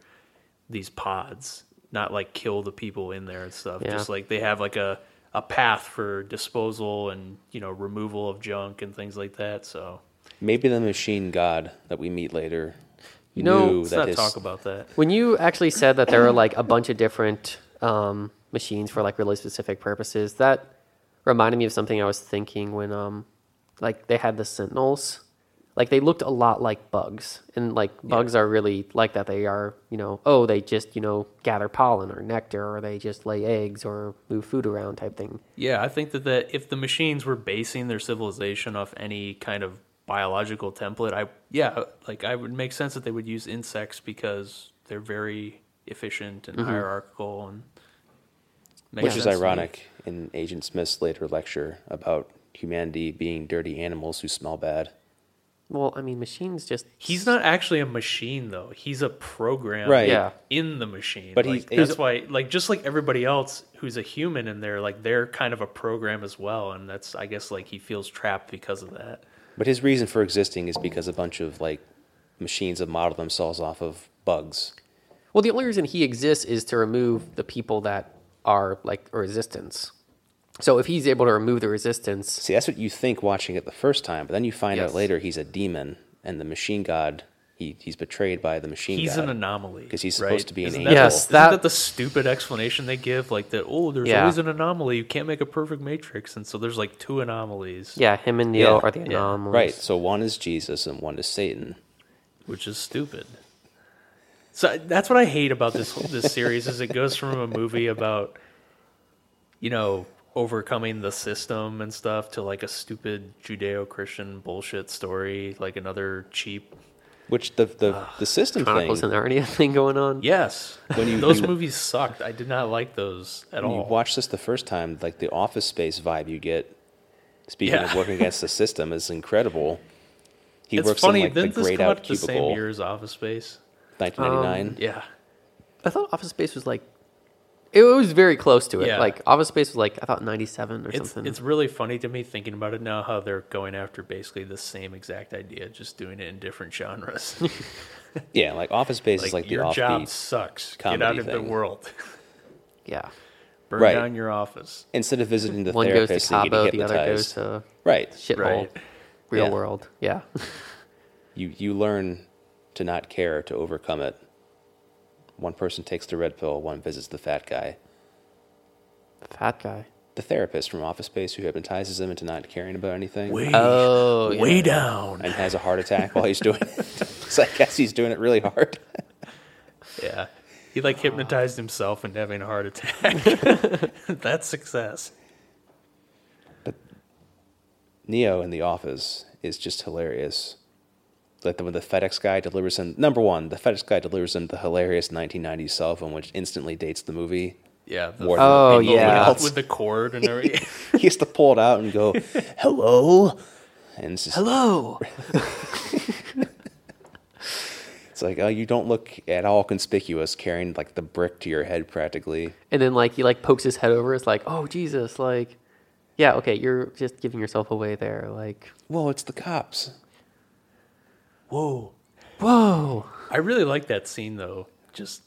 these pods, not like kill the people in there and stuff. Yeah. Just like they have like a a path for disposal and you know removal of junk and things like that. So Maybe the machine god that we meet later. You know, knew let's that not his, talk about that. When you actually said that there are like a bunch of different um, machines for like really specific purposes, that reminded me of something I was thinking when um, like they had the Sentinels. Like they looked a lot like bugs, and like bugs are really like that. They are, you know, oh, they just you know gather pollen or nectar, or they just lay eggs or move food around type thing. Yeah, I think that, that if the machines were basing their civilization off any kind of biological template, I yeah, like I would make sense that they would use insects because they're very efficient and hierarchical and makes which is sense me. ironic in Agent Smith's later lecture about humanity being dirty animals who smell bad. Well, I mean, machines just He's not actually a machine though. He's a program Right. Yeah. in the machine. But like, he's- that's why like just like everybody else who's a human in there, like they're kind of a program as well. And that's I guess like he feels trapped because of that. But his reason for existing is because a bunch of like machines have modeled themselves off of bugs. Well, the only reason he exists is to remove the people that are like a resistance. So if he's able to remove the resistance, See, that's what you think watching it the first time, but then you find Yes. out later he's a demon, and the machine god he, he's betrayed by the machine He's god. an anomaly because he's right? supposed to be an Isn't angel. That, Yes, isn't that- that the stupid explanation they give? Like that. Oh, there's Yeah. always an anomaly. You can't make a perfect matrix, and so there's like two anomalies, yeah, him and Neo Yeah. are the Yeah. anomalies. Right. So one is Jesus and one is Satan. which is stupid. So that's what I hate about this this series is it goes from a movie about you know overcoming the system and stuff to like a stupid Judeo-Christian bullshit story, like another cheap. Which the the, the system Chronicles thing. and Narnia thing going on. Yes, When you- those you- movies sucked. I did not like those at When you all. watch this the first time, like the Office Space vibe you get, speaking Yeah. of working against the system, is incredible. He it's works funny. in like didn't the this grayed come out out the same cubicle, year as Office Space? 1999. Um, yeah. I thought Office Space was like, it was very close to it. Yeah. Like Office Space was like I thought ninety seven or It's something. it's really funny to me thinking about it now how they're going after basically the same exact idea, just doing it in different genres. yeah, like Office Space like, is like the your job sucks. Get out of the world. yeah. Burn Right. down your office. Instead of visiting the One goes to therapist and Cabo, getting the other goes to right? shithole. Right. Real Yeah. world. Yeah. You you learn to not care to overcome it. One person takes the red pill, one visits the fat guy. Fat guy. The therapist from Office Space who hypnotizes him into not caring about anything Way, Oh, yeah. way down. and has a heart attack while he's doing it. so I guess he's doing it really hard. Yeah. He like hypnotized himself into having a heart attack. That's success. But Neo in the office is just hilarious. Like the, when the FedEx guy delivers him, number one, the FedEx guy delivers him the hilarious 1990s cell phone, which instantly dates the movie. Yeah. The, More Oh, anything yeah. else. With the cord and everything. he has to pull it out and go, hello. And it's, just, Hello. it's like, oh, you don't look at all conspicuous carrying like the brick to your head practically. and then like he like pokes his head over. It's like, oh Jesus, like, yeah, okay, you're just giving yourself away there. Like, Whoa, it's the cops. Whoa. whoa. I really like that scene though. Just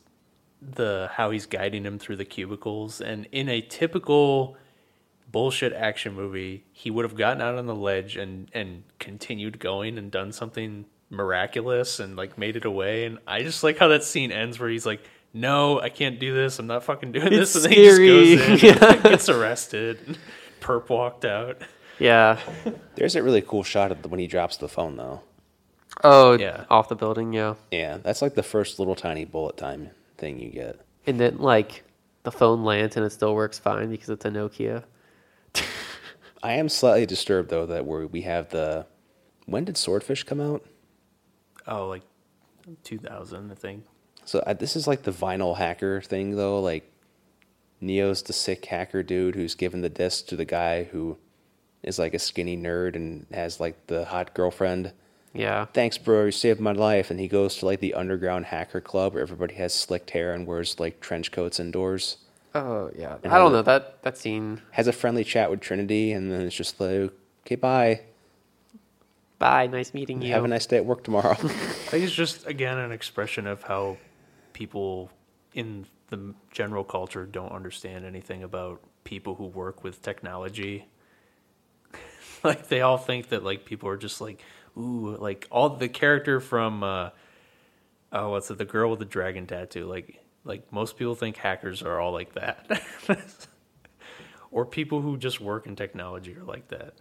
the how he's guiding him through the cubicles and in a typical bullshit action movie, he would have gotten out on the ledge and and continued going and done something miraculous and like made it away and I just like how that scene ends where he's like no, I can't do this. I'm not fucking doing It's this. And then he scary. just goes in, and gets arrested. Perp walked out. Yeah. There's a really cool shot of the, when he drops the phone, though. Oh, Yeah. off the building. Yeah. Yeah, that's like the first little tiny bullet time thing you get. And then like the phone lands and it still works fine because it's a Nokia. I am slightly disturbed though that we we have the. When did Swordfish come out? Oh, like 2000, I think. So uh, this is like the vinyl hacker thing though. Like Neo's the sick hacker dude who's given the disc to the guy who is like a skinny nerd and has like the hot girlfriend. Yeah. thanks, bro, you saved my life. And he goes to like the underground hacker club where everybody has slicked hair and wears like trench coats indoors. Oh yeah. And I don't know that that scene. Has a friendly chat with Trinity, and then it's just like, okay, bye. Bye. Nice meeting you. Have a nice day at work tomorrow. I think it's just again an expression of how people in the general culture don't understand anything about people who work with technology. like they all think that like people are just like ooh like all the character from uh oh what's it the girl with the dragon tattoo like like most people think hackers are all like that. or people who just work in technology are like that.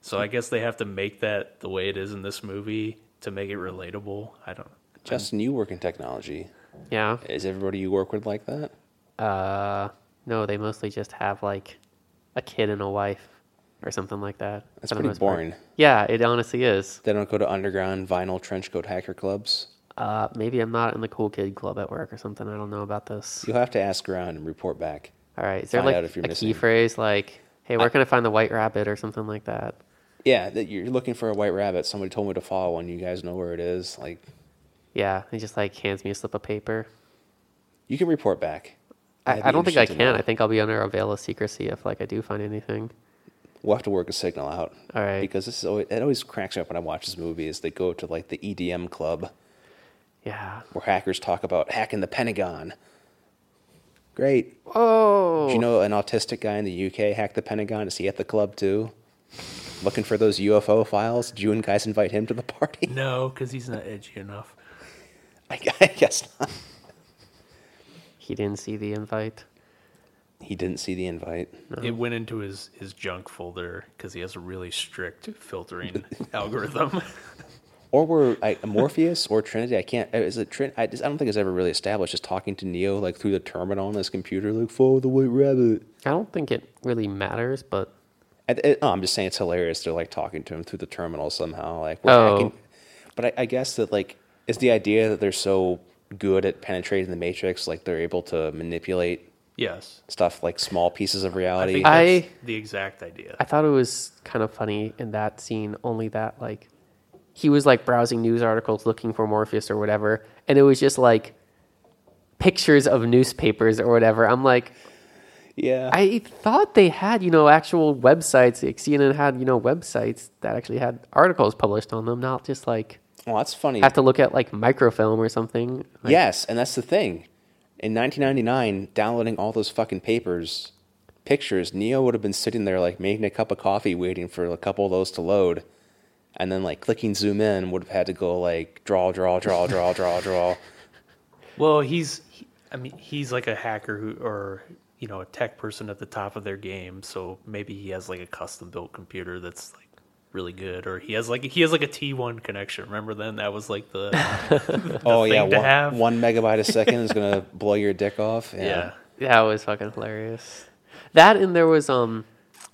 So I guess they have to make that the way it is in this movie to make it relatable. I don't. Justin, you work in technology. Yeah. Is everybody you work with like that? Uh, no, they mostly just have like a kid and a wife or something like that. That's pretty most part. boring. Yeah, it honestly is. They don't go to underground vinyl trench coat hacker clubs. Uh, maybe I'm not in the cool kid club at work or something. I don't know about this. You'll have to ask around and report back. All right, is there find like out if you're a missing. key phrase like, "Hey, where can I find the white rabbit?" or something like that? Yeah, that you're looking for a white rabbit. Somebody told me to follow one. You guys know where it is. Like, Yeah, he just like hands me a slip of paper. you can report back. I, I don't think I can. I think I'll be under a veil of secrecy if like I do find anything. We'll have to work a signal out. All right. Because this is always, it always cracks me up when I watch this movie. Is they go to like the EDM club Yeah. where hackers talk about hacking the Pentagon. Great. Oh. Do you know an autistic guy in the UK hacked the Pentagon? Is he at the club too? Looking for those UFO files? Did you and guys invite him to the party? No, because he's not edgy enough. I, I guess not. He didn't see the invite. He didn't see the invite. It went into his, his junk folder because he has a really strict filtering algorithm. Or were I, Morpheus or Trinity? I can't. Is it Trin? I, just, I don't think it's ever really established. Just talking to Neo like through the terminal on his computer, like follow the white rabbit. I don't think it really matters, but I, I, no, I'm just saying it's hilarious. They're like talking to him through the terminal somehow. Like we're Oh. hacking. But I, I guess that like is the idea that they're so good at penetrating the matrix, like they're able to manipulate yes. stuff like small pieces of I reality. think that's I- the exact idea. I thought it was kind of funny in that scene, only that like he was like browsing news articles looking for Morpheus or whatever, and it was just like pictures of newspapers or whatever. I'm like, yeah, I thought they had, you know, actual websites. Like CNN had, you know, websites that actually had articles published on them, not just like well, that's funny. have to look at like microfilm or something. Like, yes, and that's the thing. In 1999, downloading all those fucking papers, pictures, Neo would have been sitting there like making a cup of coffee, waiting for a couple of those to load, and then like clicking zoom in would have had to go like draw, draw, draw, draw, draw, draw. Well, he's, he, I mean, he's like a hacker who, or you know, a tech person at the top of their game. So maybe he has like a custom built computer that's like really good, or he has like he has like a T1 connection. Remember then that was like the, oh yeah, to one, have. one megabyte a second is gonna blow your dick off. yeah. That was fucking hilarious. That and there was um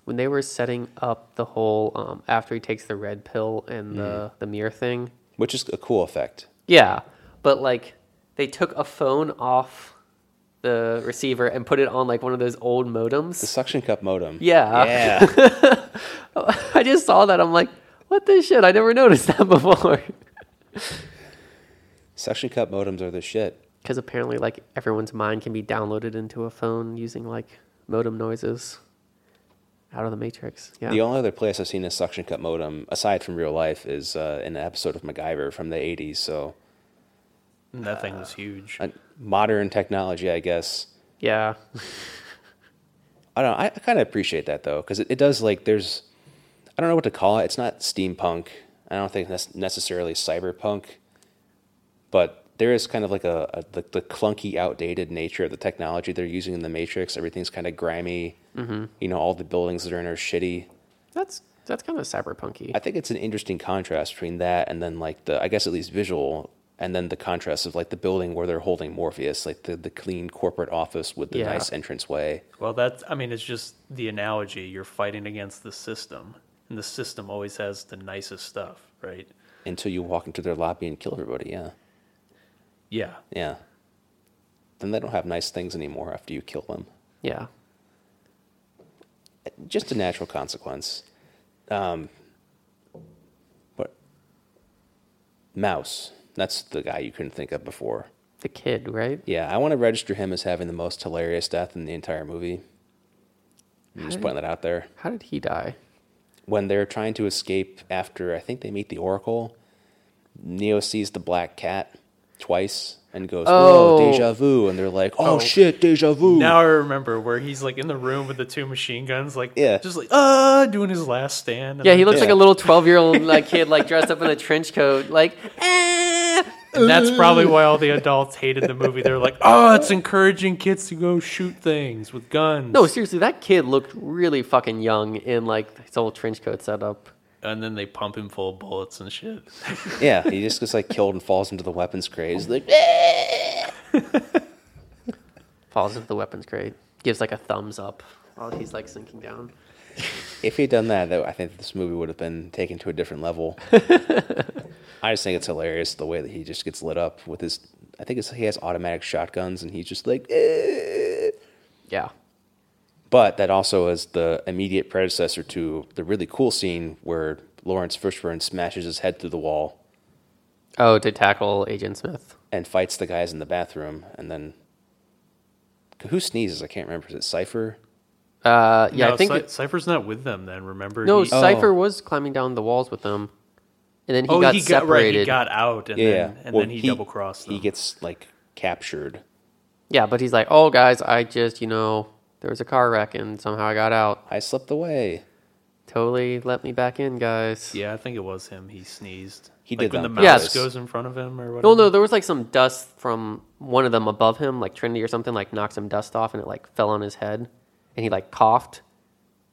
when they were setting up the whole um after he takes the red pill and the the mirror thing. which is a cool effect. Yeah, but like they took a phone off the receiver and put it on like one of those old modems. The suction cup modem. Yeah. Yeah. I just saw that. I'm like, what the shit? I never noticed that before. suction cup modems are the shit. Because apparently, like everyone's mind can be downloaded into a phone using like modem noises out of the matrix. Yeah. The only other place I've seen a suction cup modem, aside from real life, is uh, in an episode of MacGyver from the 80s. So And that thing was huge. uh, modern technology, I guess. yeah. I don't know. I, I kind of appreciate that though, because it, it does like there's, I don't know what to call it. It's not steampunk. I don't think that's necessarily cyberpunk, but there is kind of like a, a the, the clunky, outdated nature of the technology they're using in the Matrix. Everything's kind of grimy. Mm-hmm. You know, all the buildings that are in are shitty. That's that's kind of cyberpunky. I think it's an interesting contrast between that and then like the I guess at least visual and then the contrast of like the building where they're holding Morpheus, like the, the clean corporate office with the Yeah. nice entranceway. Well, that's, I mean, it's just the analogy. You're fighting against the system, and the system always has the nicest stuff, right? Until you walk into their lobby and kill everybody, yeah. Yeah. Yeah. Then they don't have nice things anymore after you kill them. yeah. Just a natural consequence. Um, but Mouse. That's the guy you couldn't think of before. The kid, right? Yeah, I want to register him as having the most hilarious death in the entire movie. I'm just putting that out there. How did he die? When they're trying to escape after, I think they meet the Oracle, Neo sees the black cat twice and goes, Oh. "Oh, deja vu," and they're like, "Oh, Oh. shit, deja vu." Now I remember where he's like in the room with the two machine guns, like Yeah. just like ah, doing his last stand. and Yeah, he then- looks like a little twelve-year-old like kid, like dressed up in a trench coat, like. Eh. And that's probably why all the adults hated the movie. They're like, oh, it's encouraging kids to go shoot things with guns. No, seriously, that kid looked really fucking young in like his whole trench coat setup. And then they pump him full of bullets and shit. yeah, he just gets like killed and falls into the weapons craze. Like, "Eh." Falls into the weapons crate, gives like a thumbs up while he's like sinking down. if he'd done that, though, I think this movie would have been taken to a different level. I just think it's hilarious the way that he just gets lit up with his. I think it's, he has automatic shotguns, and he's just like. "Eh." Yeah. But that also is the immediate predecessor to the really cool scene where Laurence Fishburne smashes his head through the wall Oh, to tackle Agent Smith. and fights the guys in the bathroom, and then who sneezes? I can't remember. Is it Cypher? Uh, yeah, no, I think Cy- it- Cypher's not with them. Then remember? no. he, Cypher Oh. was climbing down the walls with them, and then he oh, got he got right. separated. He got out, and Yeah, then and Well, then he, double crossed them. He gets like captured. Yeah, but he's like, "Oh, guys, I just, you know, there was a car wreck and somehow I got out. I slipped away. Totally let me back in, guys." yeah, I think it was him. He sneezed. He like did when that the on mouse purpose. goes in front of him or whatever. No, no, there was like some dust from one of them above him, like Trinity or something, like knocked some dust off, and it like fell on his head, and he like coughed,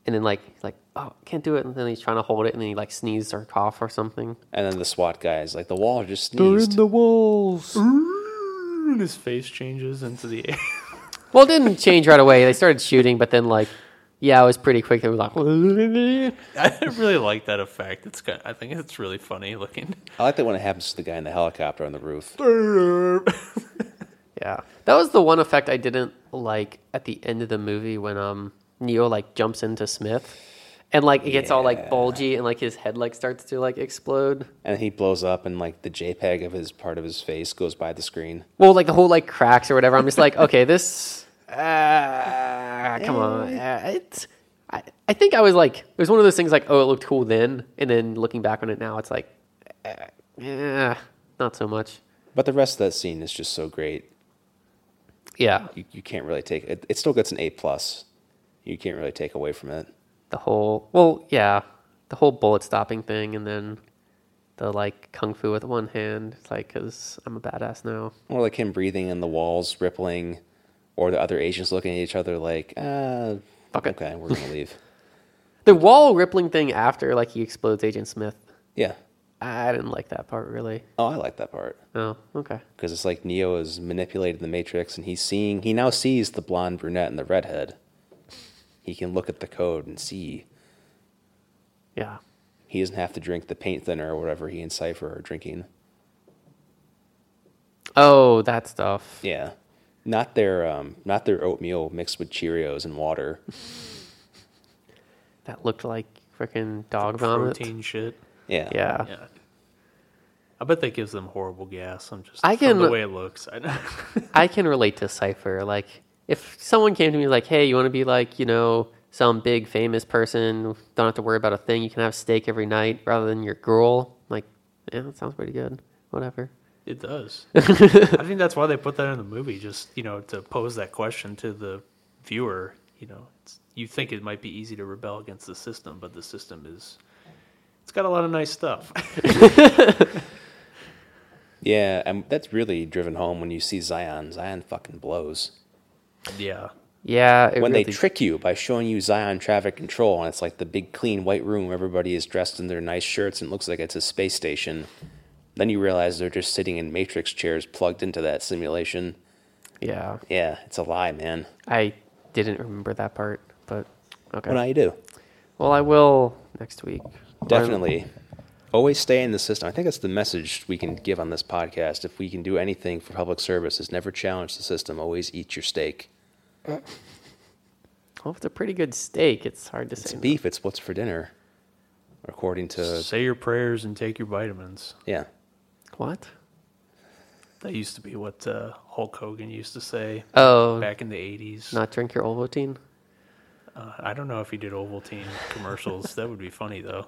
and then like he's like, "Oh, can't do it," and then he's trying to hold it, and then he like sneezed or cough or something. And then the SWAT guys like the wall just sneezed. Turn the walls. And his face changes into the air. Well, it didn't change right away. They started shooting, but then like, yeah, it was pretty quick. They were like, I really like that effect. It's kind I think it's really funny looking. I like that when it happens to the guy in the helicopter on the roof. yeah, that was the one effect I didn't like at the end of the movie when um Neo like jumps into Smith. And like it gets all like bulgy and like his head like starts to like explode. And he blows up, and like the JPEG of his part of his face goes by the screen. Well, like the whole like cracks or whatever. I'm just like, okay, this. Uh, come on, uh, it's. I, I think I was like, it was one of those things like, oh, it looked cool then, and then looking back on it now, it's like, uh, yeah, not so much. But the rest of that scene is just so great. Yeah, You, you can't really take it. It still gets an A plus. You can't really take away from it. The whole. Well, yeah, the whole bullet stopping thing, and then the like kung fu with one hand. It's like, cause I'm a badass now. Or like him breathing and the walls rippling, or the other agents looking at each other like, ah, Fuck okay, we're gonna leave. The wall rippling thing after like he explodes Agent Smith. Yeah. I didn't like that part really. Oh, I like that part Oh, okay. because it's like Neo is manipulating the Matrix, and he's seeing. He now sees the blonde brunette and the redhead. He can look at the code and see. Yeah. He doesn't have to drink the paint thinner or whatever he and Cypher are drinking. Oh, that stuff. Yeah, not their um, not their oatmeal mixed with Cheerios and water. That looked like freaking dog vomit. Protein shit. Yeah, Yeah. Yeah. I bet that gives them horrible gas. I'm just I from can- the way it looks. I know. I can relate to Cypher. Like, if someone came to me like, "Hey, you want to be like, you know, some big famous person? Don't have to worry about a thing. You can have steak every night rather than your girl." I'm like, yeah, that sounds pretty good. Whatever. It does. I think that's why they put that in the movie, just you know, to pose that question to the viewer. You know, it's, you think it might be easy to rebel against the system, but the system is. It's got a lot of nice stuff. yeah, and that's really driven home when you see Zion. Zion fucking blows. Yeah. Yeah. When really, they trick you by showing you Zion traffic control, and it's like the big clean white room, everybody is dressed in their nice shirts, and it looks like it's a space station. Then you realize they're just sitting in matrix chairs plugged into that simulation. Yeah. Yeah, it's a lie, man. I didn't remember that part, but okay. What now you do? well, I will next week. Definitely. Always stay in the system. I think that's the message we can give on this podcast. If we can do anything for public service, is never challenge the system. Always eat your steak. Well, if it's a pretty good steak, it's hard to It's say. no. beef. It's what's for dinner, according to Say your prayers and take your vitamins. yeah. What? That used to be what uh, Hulk Hogan used to say Oh, back in the 80s. not drink your Ovaltine. Uh, I don't know if he did Ovaltine commercials. that would be funny, though.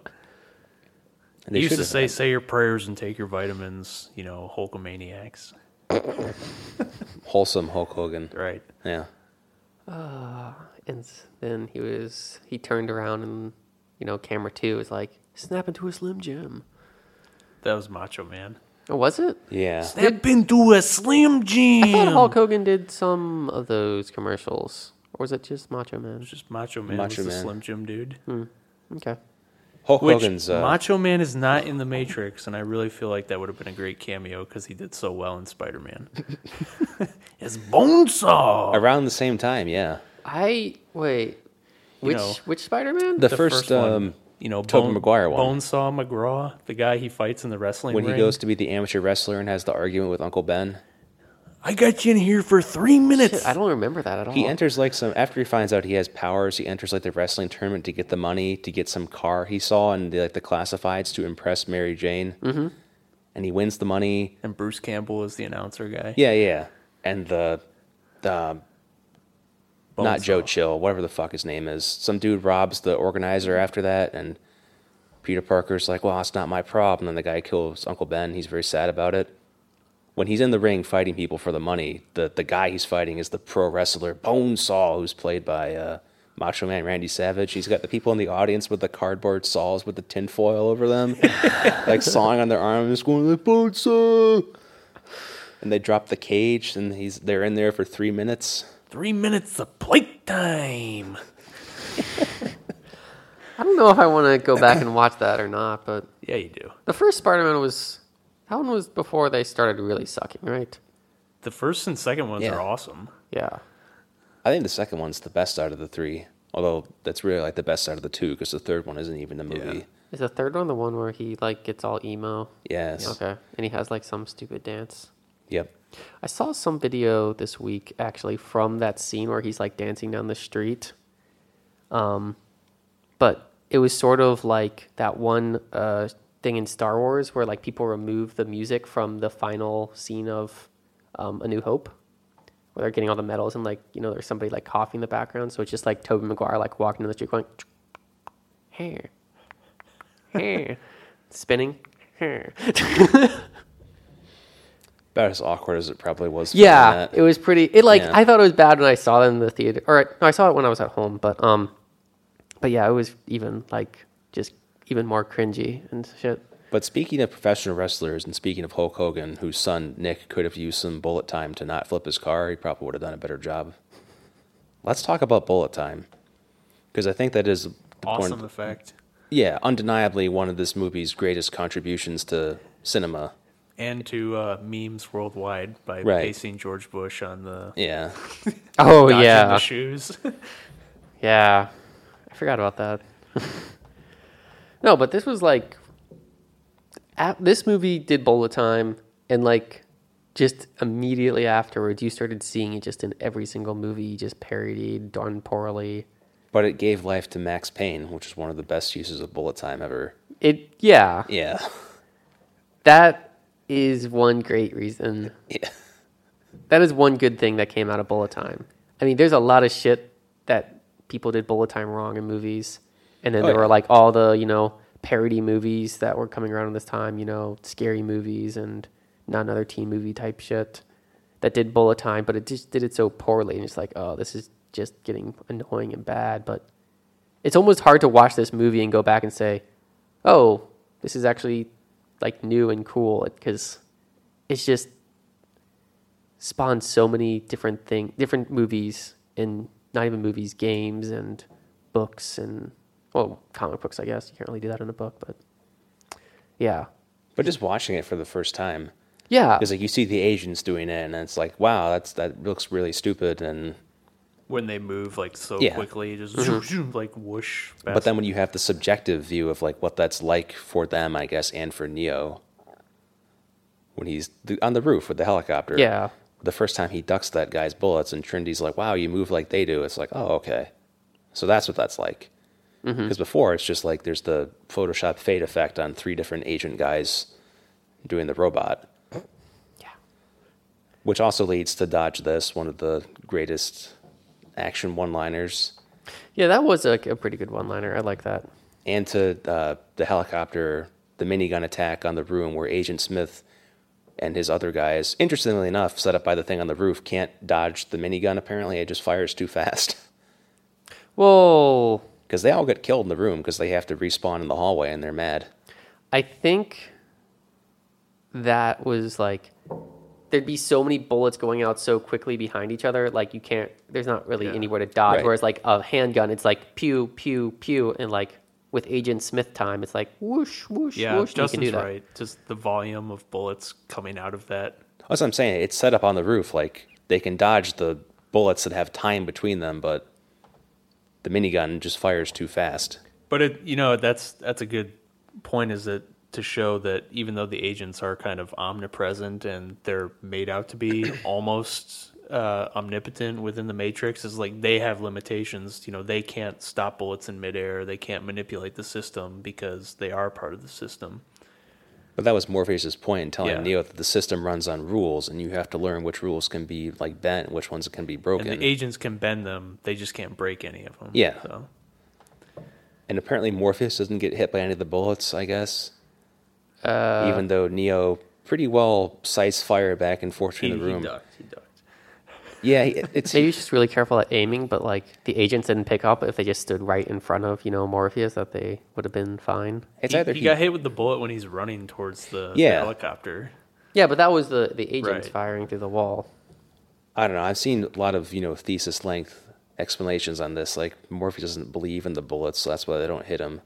And He used to say, had- say your prayers and take your vitamins, you know, Hulkamaniacs. wholesome Hulk Hogan. Right. Yeah. Ah, and then he was he turned around and you know camera two was like snap into a slim jim. That was Macho Man. Oh, was it? Yeah. Step into a Slim Jim. I thought Hulk Hogan did some of those commercials, or was it just Macho Man? Just Macho Man Macho was the Slim Jim dude. Hmm, okay. Hulk Which Hogan's. Uh, Macho Man is not in the Matrix, and I really feel like that would have been a great cameo because he did so well in Spider Man. It's Bonesaw. around the same time, yeah. I wait. Which know, which Spider Man? The, first, one, um, you know, Tobey Maguire one. Bonesaw McGraw, the guy he fights in the wrestling when he goes to be the amateur wrestler and has the argument with Uncle Ben. I got you in here for three minutes. I don't remember that at all. He enters like some after he finds out he has powers. He enters like the wrestling tournament to get the money to get some car he saw in the, like the classifieds to impress Mary Jane. Mm-hmm. And he wins the money. and Bruce Campbell is the announcer guy. Yeah, yeah. And the the not Bonesaw. Joe Chill, whatever the fuck his name is. Some dude robs the organizer after that, and Peter Parker's like, "Well, it's not my problem." And the guy kills Uncle Ben. He's very sad about it. When he's in the ring fighting people for the money, the the guy he's fighting is the pro wrestler Bonesaw, who's played by uh, Macho Man Randy Savage. He's got the people in the audience with the cardboard saws with the tinfoil over them, like sawing on their arms, going like Bonesaw. And they drop the cage, and he's they're in there for three minutes. Three minutes of playtime. I don't know if I want to go back and watch that or not, but Yeah, you do. the first Spider Man was that one was before they started really sucking, right? The first and second ones Yeah. are awesome. Yeah. I think the second one's the best out of the three. Although that's really like the best out of the two because the third one isn't even a movie. Yeah. Is the third one the one where he like gets all emo? Yes. Okay. And he has like some stupid dance. Yep. I saw some video this week actually from that scene where he's like dancing down the street. Um, but it was sort of like that one uh, thing in Star Wars where like people remove the music from the final scene of um, A New Hope, where they're getting all the medals and like you know there's somebody like coughing in the background, so it's just like Tobey Maguire like walking down the street going, hair, hair, spinning, hair. About as awkward as it probably was. Yeah, that. it was pretty. It like Yeah. I thought it was bad when I saw it in the theater, or no, I saw it when I was at home. But um, but yeah, it was even like just even more cringy and shit. But speaking of professional wrestlers and speaking of Hulk Hogan, whose son Nick could have used some bullet time to not flip his car, he probably would have done a better job. Let's talk about bullet time because I think that is the Awesome One, effect. yeah, undeniably one of this movie's greatest contributions to cinema. And to uh, memes worldwide by Right. pasting George Bush on the Yeah, Oh yeah, the shoes. yeah. I forgot about that. no, but this was like, at, this movie did bullet time, and like, just immediately afterwards, you started seeing it just in every single movie, just parodied, done poorly. but it gave life to Max Payne, which is one of the best uses of bullet time ever. It yeah, Yeah, that is one great reason. yeah, That is one good thing that came out of bullet time. I mean, there's a lot of shit that people did bullet time wrong in movies, and then Oh, there yeah. were like all the you know parody movies that were coming around at this time. You know, scary movies and not another teen movie type shit that did bullet time, but it just did it so poorly, and it's like, oh, this is just getting annoying and bad. But it's almost hard to watch this movie and go back and say, oh, this is actually like new and cool because it's just spawned so many different thing, different movies, and not even movies, games and books and well, comic books. I guess you can't really do that in a book, but yeah, but just watching it for the first time. yeah, Because like you see the Asians doing it, and it's like, wow, that's that looks really stupid. And when they move like so Yeah. quickly, just Mm-hmm. zoom, zoom, like whoosh. but then when you have the subjective view of like what that's like for them, I guess, and for Neo, when he's on the roof with the helicopter, yeah, the first time he ducks that guy's bullets, and Trinity's like, wow, you move like they do. It's like, oh, okay, so that's what that's like. Because before it's just like there's the Photoshop fade effect on three different agent guys doing the robot. Yeah. Which also leads to Dodge This, one of the greatest action one liners, Yeah, that was a, a pretty good one-liner. I like that. and to uh, the helicopter, the minigun attack on the room where Agent Smith and his other guys, interestingly enough, set up by the thing on the roof, can't dodge the minigun apparently. It just fires too fast. Well, Because they all get killed in the room because they have to respawn in the hallway and they're mad. I think that was like there'd be so many bullets going out so quickly behind each other, like you can't. There's not really Yeah. anywhere to dodge. Right. Whereas like a handgun, it's like pew pew pew, and like with Agent Smith time, it's like whoosh whoosh Yeah, whoosh. and you can Justin's do that. right. Just the volume of bullets coming out of that. That's what I'm saying. It's set up on the roof. Like they can dodge the bullets that have time between them, but the minigun just fires too fast. But it, you know, that's that's a good point. Is that to show that even though the agents are kind of omnipresent and they're made out to be almost uh, omnipotent within the Matrix, is like they have limitations. You know, they can't stop bullets in midair. They can't manipulate the system because they are part of the system. But that was Morpheus's point in telling Yeah. Neo that the system runs on rules, and you have to learn which rules can be like bent, and which ones can be broken. And the agents can bend them. They just can't break any of them. Yeah. So. And apparently Morpheus doesn't get hit by any of the bullets, I guess. Uh, Even though Neo pretty well sights fire back and forth He, in the he room. ducked. He ducked. Yeah, he- it's Maybe he's just really careful at aiming, but like the agents didn't pick up if they just stood right in front of you know Morpheus, that they would have been fine. it's he, either he he, got hit with the bullet when he's running towards the, the helicopter. Yeah, but that was the the agents Right. firing through the wall. I don't know. I've seen a lot of you know thesis length explanations on this. Like Morpheus doesn't believe in the bullets, so that's why they don't hit him.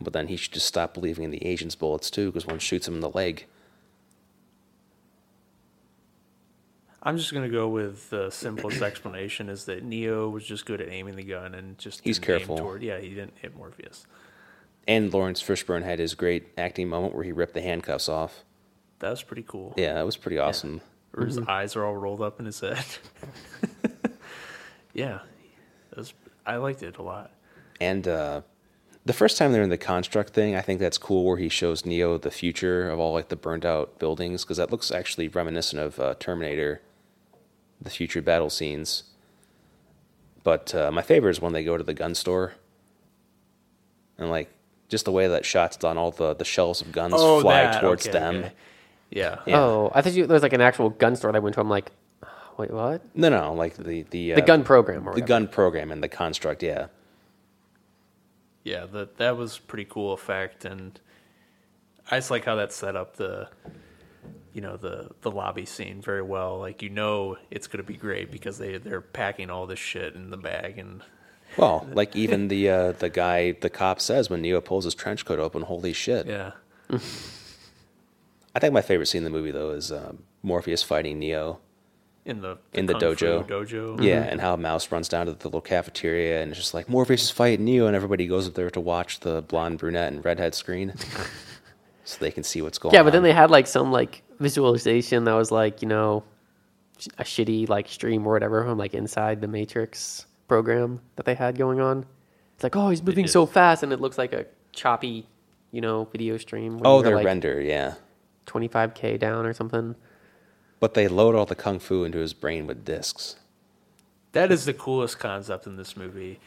But then he should just stop believing in the agent's bullets too, because one shoots him in the leg. I'm just gonna go with the simplest explanation is that Neo was just good at aiming the gun and just He's careful. Toward, yeah, he didn't hit Morpheus. And Laurence Fishburne had his great acting moment where he ripped the handcuffs off. That was pretty cool. Yeah, that was pretty awesome. Where his eyes are all rolled up in his head. yeah, that was, I liked it a lot. And uh, the first time they're in the construct thing, I think that's cool where he shows Neo the future of all like the burned out buildings because that looks actually reminiscent of uh, Terminator, the future battle scenes. But uh, my favorite is when they go to the gun store and like just the way that shot's done, all the, the shells of guns fly Oh, that, towards okay, them. okay. Yeah. Yeah. Oh, I thought you, there was like an actual gun store that went to. I'm like, wait, what? No, no, like the the, The uh, gun program or the whatever. gun program and the construct. Yeah, Yeah, that that was pretty cool effect, and I just like how that set up the, you know, the the lobby scene very well. Like you know, it's gonna be great because they they're packing all this shit in the bag, and well, like even the uh, the guy, the cop says when Neo pulls his trench coat open, "Holy shit!" yeah, I think my favorite scene in the movie though is um, Morpheus fighting Neo. in the, In the dojo. dojo. Yeah, and how Mouse runs down to the little cafeteria and it's just like Morpheus is fighting Neo, and everybody goes up there to watch the blonde, brunette, and redhead screen, so they can see what's going on. Yeah, but then they had like some like visualization that was like you know a shitty like stream or whatever from like inside the Matrix program that they had going on. It's like oh he's moving so fast and it looks like a choppy you know video stream. oh, you're, they're like render, yeah. 25k down or something. But they load all the kung fu into his brain with discs. That is the coolest concept in this movie.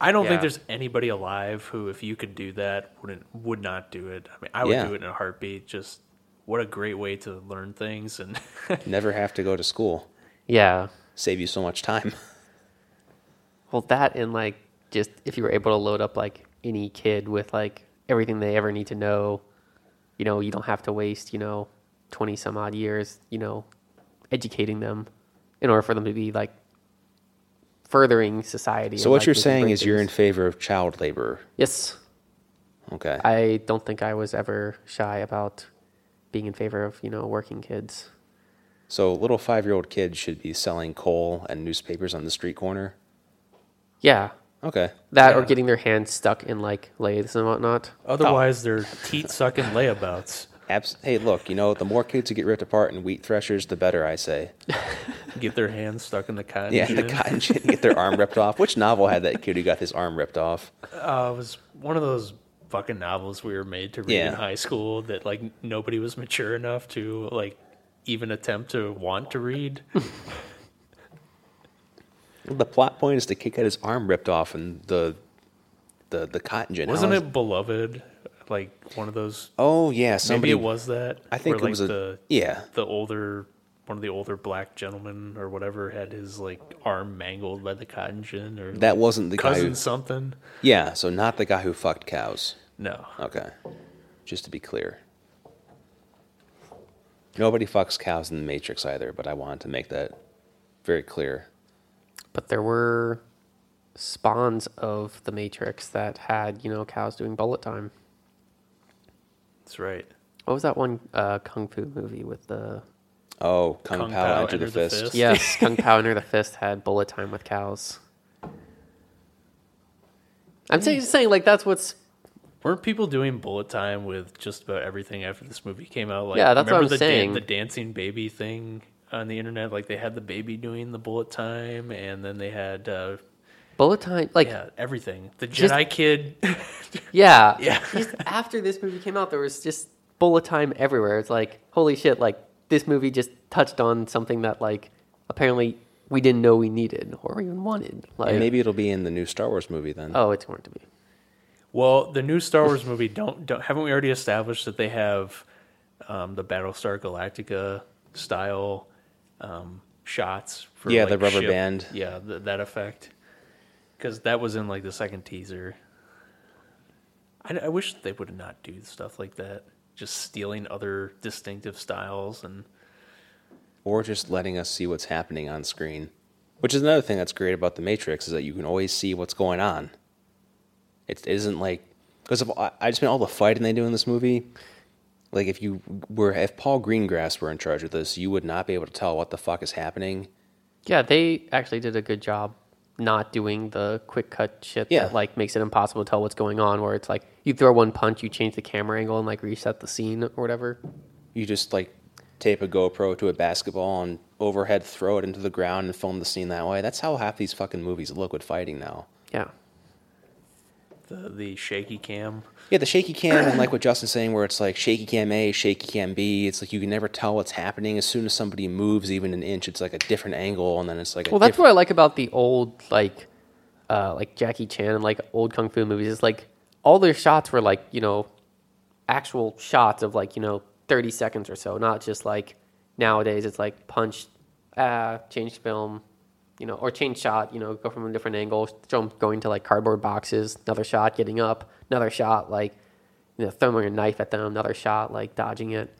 I don't Yeah. think there's anybody alive who, if you could do that, wouldn't would not do it. I mean, I would Yeah. do it in a heartbeat. Just what a great way to learn things, and Never have to go to school. Yeah, Save you so much time. well that and like just if you were able to load up like any kid with like everything they ever need to know, you know you don't have to waste you know 20 some odd years you know educating them in order for them to be like furthering society. so what like, you're saying great is you're in favor of child labor. yes. Okay. I don't think I was ever shy about being in favor of you know working kids. So little five-year-old kids should be selling coal and newspapers on the street corner. Yeah, Okay. that or getting their hands stuck in like lathes and whatnot. otherwise they're teat sucking layabouts. Abs- hey, look, you know, the more kids who get ripped apart in wheat threshers, the better, I say. Get their hands stuck in the cotton. Yeah, the gin. cotton shit, get their arm ripped off. Which novel had that kid who got his arm ripped off? Uh, it was one of those fucking novels we were made to read in high school that like nobody was mature enough to like even attempt to want to read. The plot point is the kid got his arm ripped off and the the the cotton gin. Wasn't is- it Beloved? Like one of those. Oh yeah, somebody. maybe it was that. I think where, it was a the yeah. the older one of the older black gentlemen or whatever had his like arm mangled by the cotton gin or That wasn't the guy. cousin Who, something. yeah, so not the guy who fucked cows. No. Okay, just to be clear. Nobody fucks cows in the Matrix either, but I wanted to make that very clear. But there were spawns of the Matrix that had, you know, cows doing bullet time. That's right. What was that one uh, kung fu movie with the? Oh, Kung, Kung Pao, Pao, Enter the the Fist. Fist. Yes, Kung Pao Enter the Fist had bullet time with cows. I'm saying, just saying, like that's what's Weren't people doing bullet time with just about everything after this movie came out? Like, Yeah, that's what remember I'm the saying. the dancing baby thing on the internet? Like they had the baby doing the bullet time, and then they had uh, bullet time. Like, yeah everything. The Just- Jedi kid. yeah, Yeah. Just after this movie came out, there was just bullet time everywhere. It's like, holy shit! Like this movie just touched on something that, like, apparently we didn't know we needed or even wanted. Like, And maybe it'll be in the new Star Wars movie then. oh, it's going to be. Well, the new Star Wars movie don't don't haven't we already established that they have um, the Battlestar Galactica style um, shots for Yeah, like, the rubber ship- band. Yeah, th- that effect. Because that was in like the second teaser. I, I wish they would not do stuff like that. Just stealing other distinctive styles and or just letting us see what's happening on screen. Which is another thing that's great about the Matrix is that you can always see what's going on. It isn't like because of I just mean all the fighting they do in this movie. Like if you were if Paul Greengrass were in charge of this, you would not be able to tell what the fuck is happening. Yeah, they actually did a good job not doing the quick cut shit Yeah. that like makes it impossible to tell what's going on. Where it's like you throw one punch, you change the camera angle, and like reset the scene or whatever. You just like tape a GoPro to a basketball and overhead throw it into the ground and film the scene that way. That's how half these fucking movies look with fighting now. Yeah, the the shaky cam. Yeah, the shaky cam and like what Justin's saying, where it's like shaky cam A, shaky cam B. It's like you can never tell what's happening. As soon as somebody moves even an inch, it's like a different angle, and then it's like a well, that's diff- what I like about the old like, uh, like Jackie Chan and like old kung fu movies. Is like all their shots were like you know, actual shots of like you know thirty seconds or so, not just like nowadays it's like punch, ah, change film, you know, or change shot, you know, go from a different angle, jump going to like cardboard boxes, another shot, getting up, another shot, like you know, throwing a knife at them, another shot, like dodging it.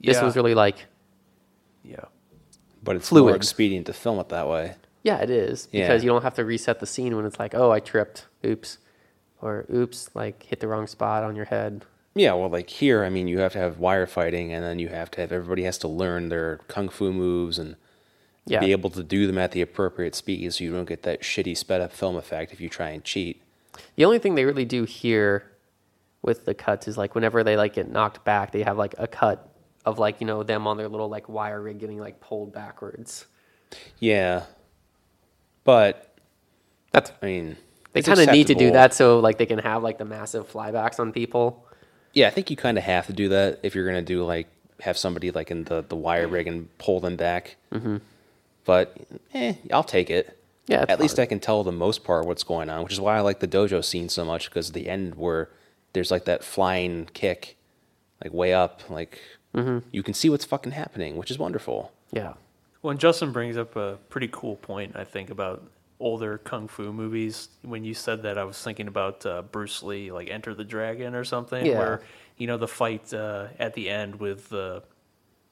This Yeah. was really like, Yeah. but it's more expedient to film it that way. yeah, it is Yeah. because you don't have to reset the scene when it's like, oh, I tripped, oops, or oops, like hit the wrong spot on your head. Yeah, well, like here, I mean, you have to have wire fighting, and then you have to have everybody has to learn their kung fu moves and Yeah, be able to do them at the appropriate speed, so you don't get that shitty sped up film effect if you try and cheat. The only thing they really do here with the cuts is like whenever they like get knocked back, they have like a cut of like you know them on their little like wire rig getting like pulled backwards. Yeah, but That's I mean, they kind of need to do that so like they can have like the massive flybacks on people. Yeah, I think you kind of have to do that if you're gonna do like have somebody like in the the wire rig and pull them back. Mm-hmm. But eh, I'll take it. Yeah, it's at least fine. I can tell the most part what's going on, which is why I like the dojo scene so much because the end where there's like that flying kick, like way up, like Mm-hmm. you can see what's fucking happening, which is wonderful. Yeah, Well, and Justin brings up a pretty cool point, I think, about older kung fu movies. When you said that, I was thinking about uh, Bruce Lee, like Enter the Dragon or something, Yeah. where you know the fight uh, at the end with the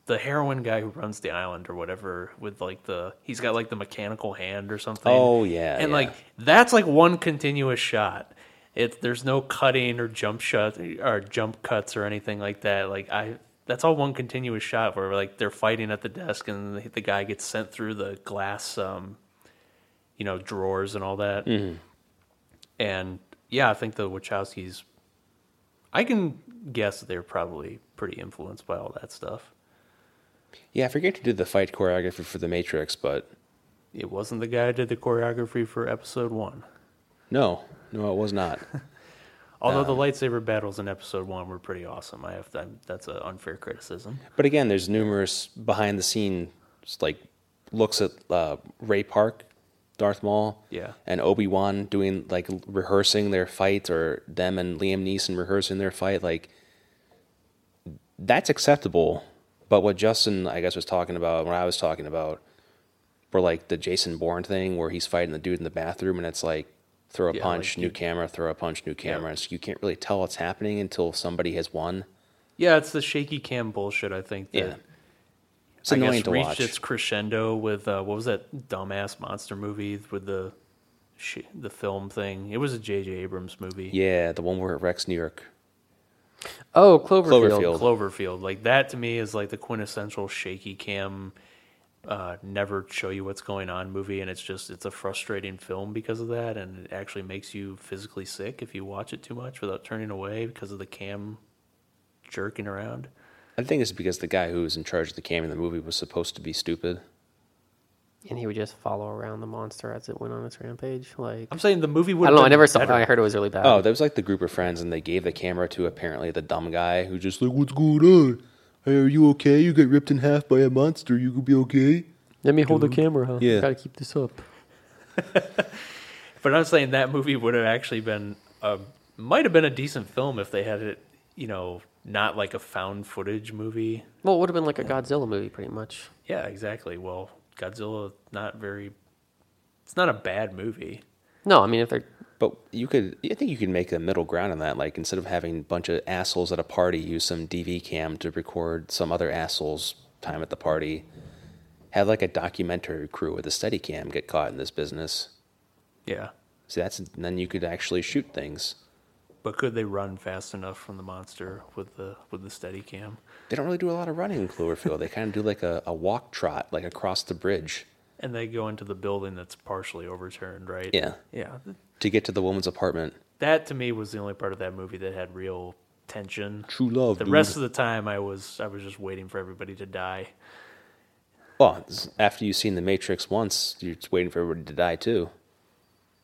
the heroin guy who runs the island or whatever, with like the he's got like the mechanical hand or something. Oh, yeah, and yeah. like that's like one continuous shot. It there's no cutting or jump shot or jump cuts or anything like that. Like I. That's all one continuous shot where like they're fighting at the desk and the, the guy gets sent through the glass, um, you know, drawers and all that. And yeah, I think the Wachowskis. I can guess they're probably pretty influenced by all that stuff. Yeah, I forget to do the fight choreography for the Matrix, but It wasn't the guy who did the choreography for episode one. no, no, it was not. Although the Um, lightsaber battles in episode one were pretty awesome. I have to, that's an unfair criticism. But again, there's numerous behind the scenes like looks at uh, Ray Park, Darth Maul, Yeah. and Obi Wan doing like rehearsing their fight, or them and Liam Neeson rehearsing their fight. Like that's acceptable. But what Justin, I guess, was talking about, what I was talking about, were like the Jason Bourne thing, where he's fighting the dude in the bathroom, and it's like throw a Yeah, punch, like new camera, throw a punch, new camera. Yeah. And so you can't really tell what's happening until somebody has won. Yeah, it's the shaky cam bullshit. I think. That Yeah. It's I annoying guess to reached watch. its crescendo with uh, what was that dumbass monster movie with the the film thing? It was a J.J. Abrams movie. Yeah, the one where it wrecks New York. Oh, Cloverfield. Cloverfield. Cloverfield. Like that to me is like the quintessential shaky cam, uh, never show you what's going on movie, and it's just it's a frustrating film because of that, and it actually makes you physically sick if you watch it too much without turning away because of the cam jerking around. I think it's because the guy who was in charge of the camera in the movie was supposed to be stupid. And he would just follow around the monster as it went on its rampage. Like I'm saying the movie would. I don't know. I been never saw. it. I heard it was really bad. Oh, there was like the group of friends, and they gave the camera to apparently the dumb guy who just like, "What's going on? Hey, are you okay? You got ripped in half by a monster. You could be okay." Let me hold the camera. Huh? Yeah. Gotta keep this up. But I'm saying that movie would have actually been a might have been a decent film if they had it, you know, not like a found footage movie. Well, it would have been like a Godzilla movie, pretty much. Yeah, exactly. Well, Godzilla not very it's not a bad movie. No, I mean if they're But you could, I think you could make a middle ground on that. Like instead of having a bunch of assholes at a party use some DV cam to record some other assholes' time at the party, have like a documentary crew with a steady cam get caught in this business. Yeah. See, that's then you could actually shoot things. But could they run fast enough from the monster with the with the steady cam? They don't really do a lot of running in Cloverfield. they kind of do like a, a walk trot, like across the bridge. And they go into the building that's partially overturned, right? Yeah. Yeah. to get to the woman's apartment. That to me was the only part of that movie that had real tension. True love. The dude. rest of the time I was I was just waiting for everybody to die. well, after you've seen the Matrix once, you're just waiting for everybody to die too.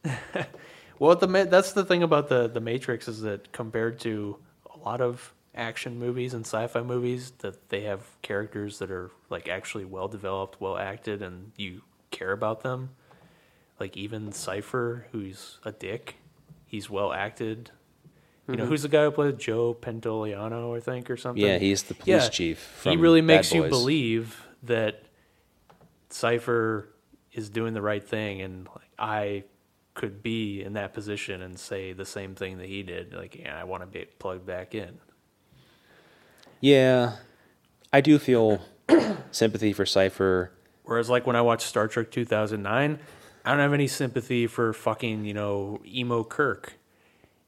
Well, the Ma- that's the thing about the the Matrix is that compared to a lot of action movies and sci-fi movies, that they have characters that are like actually well developed, well acted, and you care about them. Like even Cypher, who's a dick, he's well acted. You know, mm-hmm. who's the guy who played Joe Pantoliano, I think, or something? Yeah, he's the police Yeah, chief. he really Bad makes you believe that Cypher is doing the right thing, and like I could be in that position and say the same thing that he did. Like, yeah, I want to be plugged back in. Yeah, I do feel sympathy for Cypher. Whereas, like when I watched Star Trek 2009, I don't have any sympathy for fucking you know emo Kirk.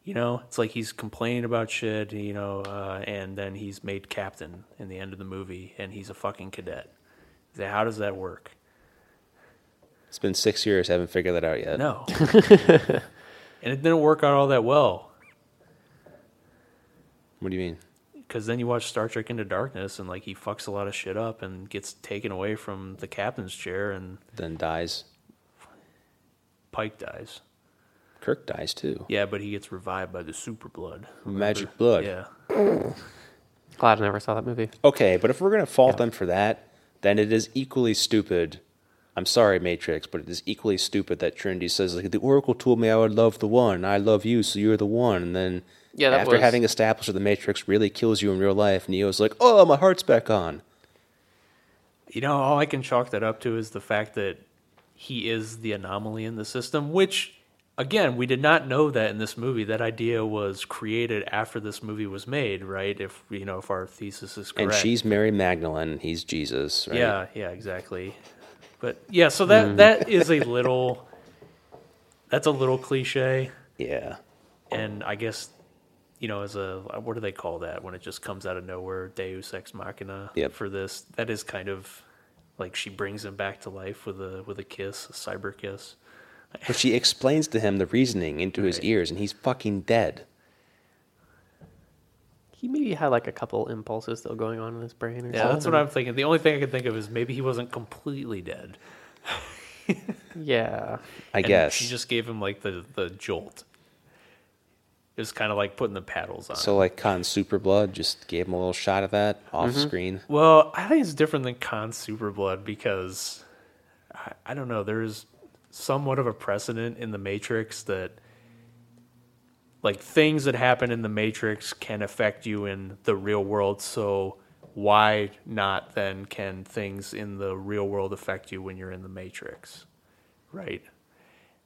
You know, it's like he's complaining about shit, you know, uh, and then he's made captain in the end of the movie, and he's a fucking cadet. How does that work? It's been six years, I haven't figured that out yet. No. and it didn't work out all that well What do you mean? because then you watch Star Trek Into Darkness and like he fucks a lot of shit up and gets taken away from the captain's chair and Then dies. Pike dies. Kirk dies too. Yeah, but he gets revived by the super blood. Magic blood. Yeah. glad I never saw that movie. Okay, but if we're gonna fault them for that, then it is equally stupid. I'm sorry, Matrix, but it is equally stupid that Trinity says like the Oracle told me I would love the one. I love you, so you're the one. And then Yeah, that after was- having established that the Matrix really kills you in real life, Neo's like, "Oh, my heart's back on." You know, all I can chalk that up to is the fact that he is the anomaly in the system, which again, we did not know that in this movie. That idea was created after this movie was made, right? If you know, if our thesis is correct. And she's Mary Magdalene, he's Jesus, right? Yeah, yeah, exactly. But yeah, so that mm. that is a little that's a little cliche Yeah. and I guess you know as a what do they call that when it just comes out of nowhere deus ex machina Yep. for this that is kind of like she brings him back to life with a with a kiss, a cyber kiss. But she explains to him the reasoning into his ears, and he's fucking dead. He maybe had like a couple impulses still going on in his brain. Or Yeah, something. that's what I'm thinking. The only thing I can think of is maybe he wasn't completely dead. Yeah, I And guess. she just gave him like the the jolt. It was kind of like putting the paddles on. So like Khan Super Blood just gave him a little shot of that off Mm-hmm. screen. Well, I think it's different than Khan Superblood because I, I don't know. There's somewhat of a precedent in the Matrix that like things that happen in the Matrix can affect you in the real world. So why not then can things in the real world affect you when you're in the Matrix? Right.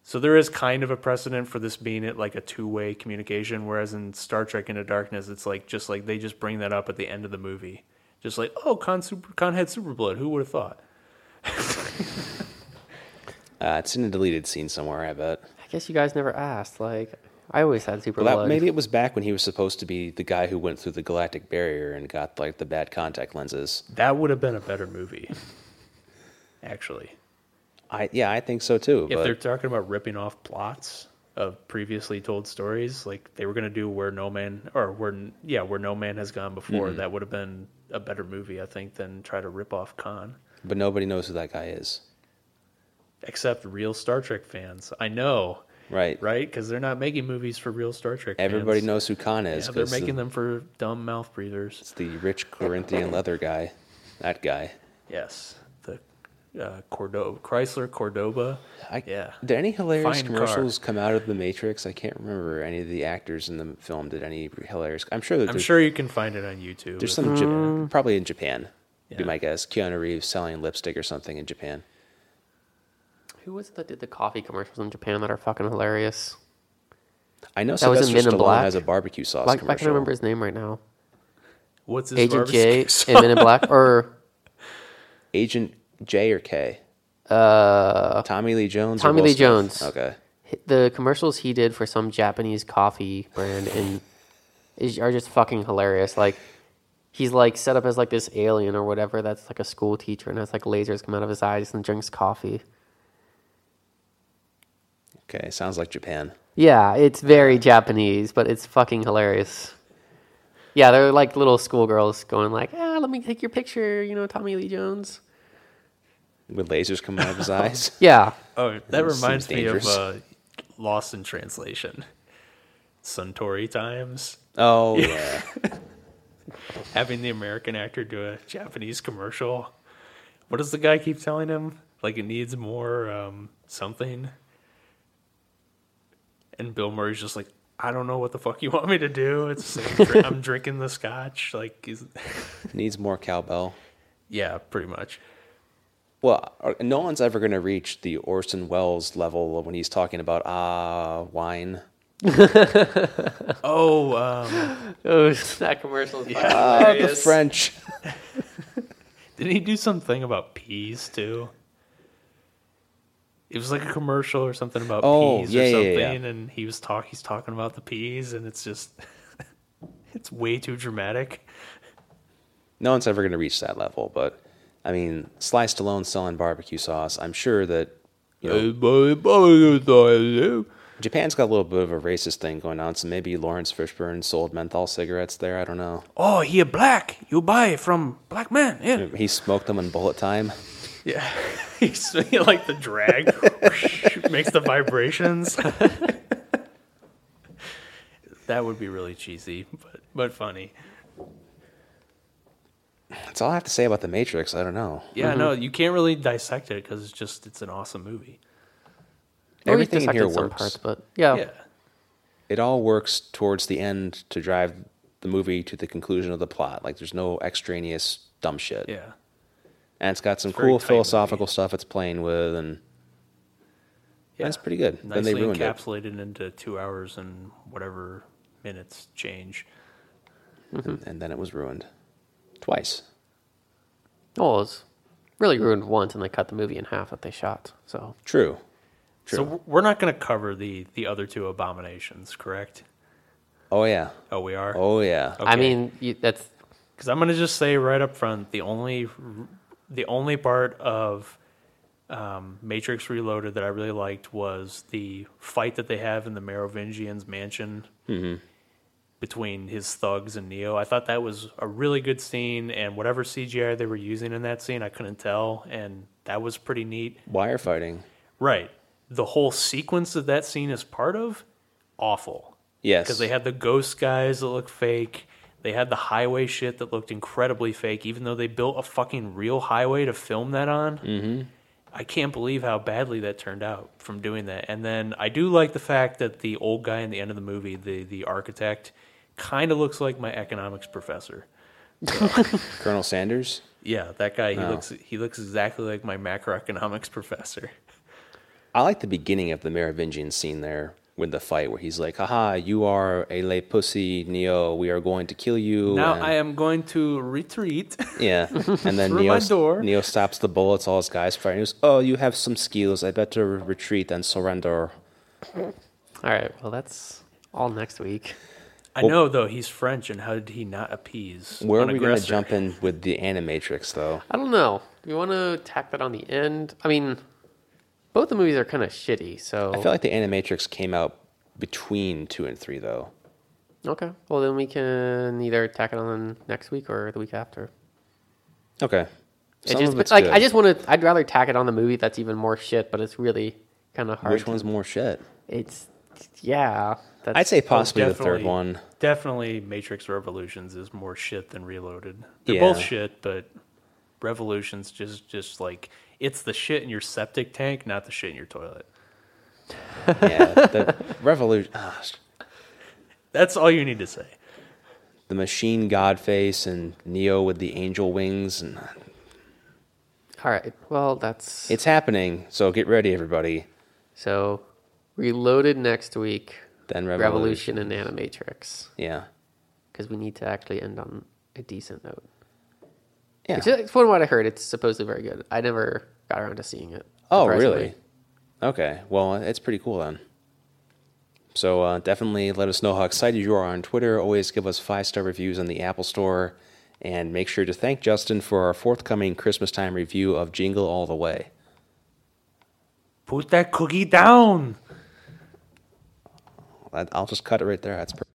So there is kind of a precedent for this being it like a two-way communication, whereas in Star Trek Into Darkness, it's like just like they just bring that up at the end of the movie, just like oh, Khan super Khan had super blood. Who would have thought? Uh, it's in a deleted scene somewhere, I bet. I guess you guys never asked. Like, I always had super Well, that, blood. maybe it was back when he was supposed to be the guy who went through the galactic barrier and got like the bad contact lenses. That would have been a better movie, actually. I yeah, I think so too. If but they're talking about ripping off plots of previously told stories, like they were going to do where no man or where yeah where no man has gone before, mm-hmm. that would have been a better movie, I think, than try to rip off Khan. but nobody knows who that guy is, Except real Star Trek fans. I know, right? right? Because they're not making movies for real Star Trek. Everybody fans. knows who Khan is. Yeah, they're making the- them for dumb mouth breathers. It's the rich Corinthian leather guy, that guy. Yes, the uh, Cordoba Chrysler Cordoba. I, Yeah. Did any hilarious Fine car. commercials come out of The Matrix? I can't remember any of the actors in the film did any hilarious. I'm sure that I'm sure you can find it on YouTube. there's some Jap- probably in Japan. Be Yeah. my guess. Keanu Reeves selling lipstick or something in Japan. Who was it that did the coffee commercials in Japan that are fucking hilarious? I know That was in Sylvester Men in Stallone Black? has a barbecue sauce Like, I commercial. can't remember his name right now. What's his name? Agent barbecue J sauce? in Men in Black, or Agent J or K? uh, Tommy Lee Jones. or Tommy Will Lee Smith? Jones. Okay. the commercials he did for some Japanese coffee brand and is are just fucking hilarious. Like he's like set up as like this alien or whatever that's like a school teacher and has like lasers come out of his eyes and drinks coffee. Okay. Sounds like Japan. Yeah, it's very Japanese, but it's fucking hilarious. Yeah, they're like little schoolgirls going like, "Ah, let me take your picture," you know, Tommy Lee Jones. With lasers coming out of his eyes. Yeah, Oh, that That reminds seems me of dangerous. uh, Lost in Translation. Suntory Times. Oh yeah. Having the American actor do a Japanese commercial. What does the guy keep telling him? Like it needs more um, something. And Bill Murray's just like, I don't know what the fuck you want me to do. It's like, I'm drinking the scotch. Like, he's, Needs more cowbell. yeah, pretty much. Well, uh, no one's ever going to reach the Orson Welles level when he's talking about ah wine. Oh, um, oh, that commercial is fucking Ah, the. French. Didn't he do something about peas too? It was like a commercial or something about Oh, peas yeah, or something, yeah. and he was talk he's talking about the peas, and it's just it's way too dramatic. No one's ever going to reach that level, but I mean, Sly Stallone selling barbecue sauce. I'm sure that you know Japan's got a little bit of a racist thing going on, so maybe Laurence Fishburne sold menthol cigarettes there. I don't know. Oh, he a black. You buy from black man. Yeah, He smoked them in bullet time. Yeah. He's like the drag makes the vibrations. that would be really cheesy, but but funny. That's all I have to say about the Matrix. I don't know. Yeah, mm-hmm. no, you can't really dissect it because it's just it's an awesome movie. Well, Everything in dissected here some works. parts, but yeah. yeah. It all works towards the end to drive the movie to the conclusion of the plot. Like there's no extraneous dumb shit. Yeah. And it's got some It's cool philosophical movie. stuff it's playing with, and Yeah. that's pretty good. then Nicely they ruined it. encapsulated into two hours and whatever minutes change. And, mm-hmm. and then it was ruined. Twice. Well, it was really ruined once, and they cut the movie in half that they shot. So True. True. So we're not going to cover the the other two abominations, correct? oh, yeah. Oh, we are. Oh, yeah. I mean, you, that's Because I'm going to just say right up front, the only the only part of um, Matrix Reloaded that I really liked was the fight that they have in the Merovingian's mansion between his thugs and Neo. I thought that was a really good scene, and whatever CGI they were using in that scene, I couldn't tell, and that was pretty neat. Wire fighting. Right. The whole sequence that that scene is part of, awful. Yes. because they had the ghost guys that look fake. They had the highway shit that looked incredibly fake, even though they built a fucking real highway to film that on. Mm-hmm. I can't believe how badly that turned out from doing that. And then I do like the fact that the old guy in the end of the movie, the the architect, kind of looks like my economics professor. Colonel Sanders. Yeah, that guy. He Oh. looks he looks exactly like my macroeconomics professor. I like the beginning of the Merovingian scene there with the fight where he's like, haha, you are a lay pussy, Neo. We are going to kill you. Now and- I am going to retreat. Yeah. And then Neo, my door. Neo stops the bullets, all his guys fire. He goes, oh, you have some skills. I better retreat and surrender. All right. Well, that's all next week. I know though he's French, and how did he not appease? Where are we going to jump in with the Animatrix, though? I don't know. Do we want to tack that on the end? I mean, both the movies are kind of shitty. So I feel like the Animatrix came out between two and three, though. okay. Well, then we can either tack it on next week or the week after. Okay. It Some just of it's like good. I just want to. I'd rather tack it on the movie that's even more shit, but it's really kind of hard. Which to- one's more shit? It's yeah. That's, I'd say possibly the definitely. third one. Definitely, Matrix Revolutions is more shit than Reloaded. They're Yeah. both shit, but Revolutions just just like it's the shit in your septic tank, not the shit in your toilet. Yeah. The Revolution. That's all you need to say. the machine god face and Neo with the angel wings. and all right. Well, that's It's happening. So get ready, everybody. so reloaded next week. Then Revolution. Revolution and Animatrix Yeah. because we need to actually end on a decent note. Yeah. Which, is- from what I heard, it's supposedly very good. I never got around to seeing it. Oh, surprisingly. really? Okay. Well, it's pretty cool then. So uh, definitely let us know how excited you are on Twitter. Always give us five star reviews on the Apple Store. And make sure to thank Justin for our forthcoming Christmas time review of Jingle All the Way. Put that cookie down. I- I'll just cut it right there. That's perfect.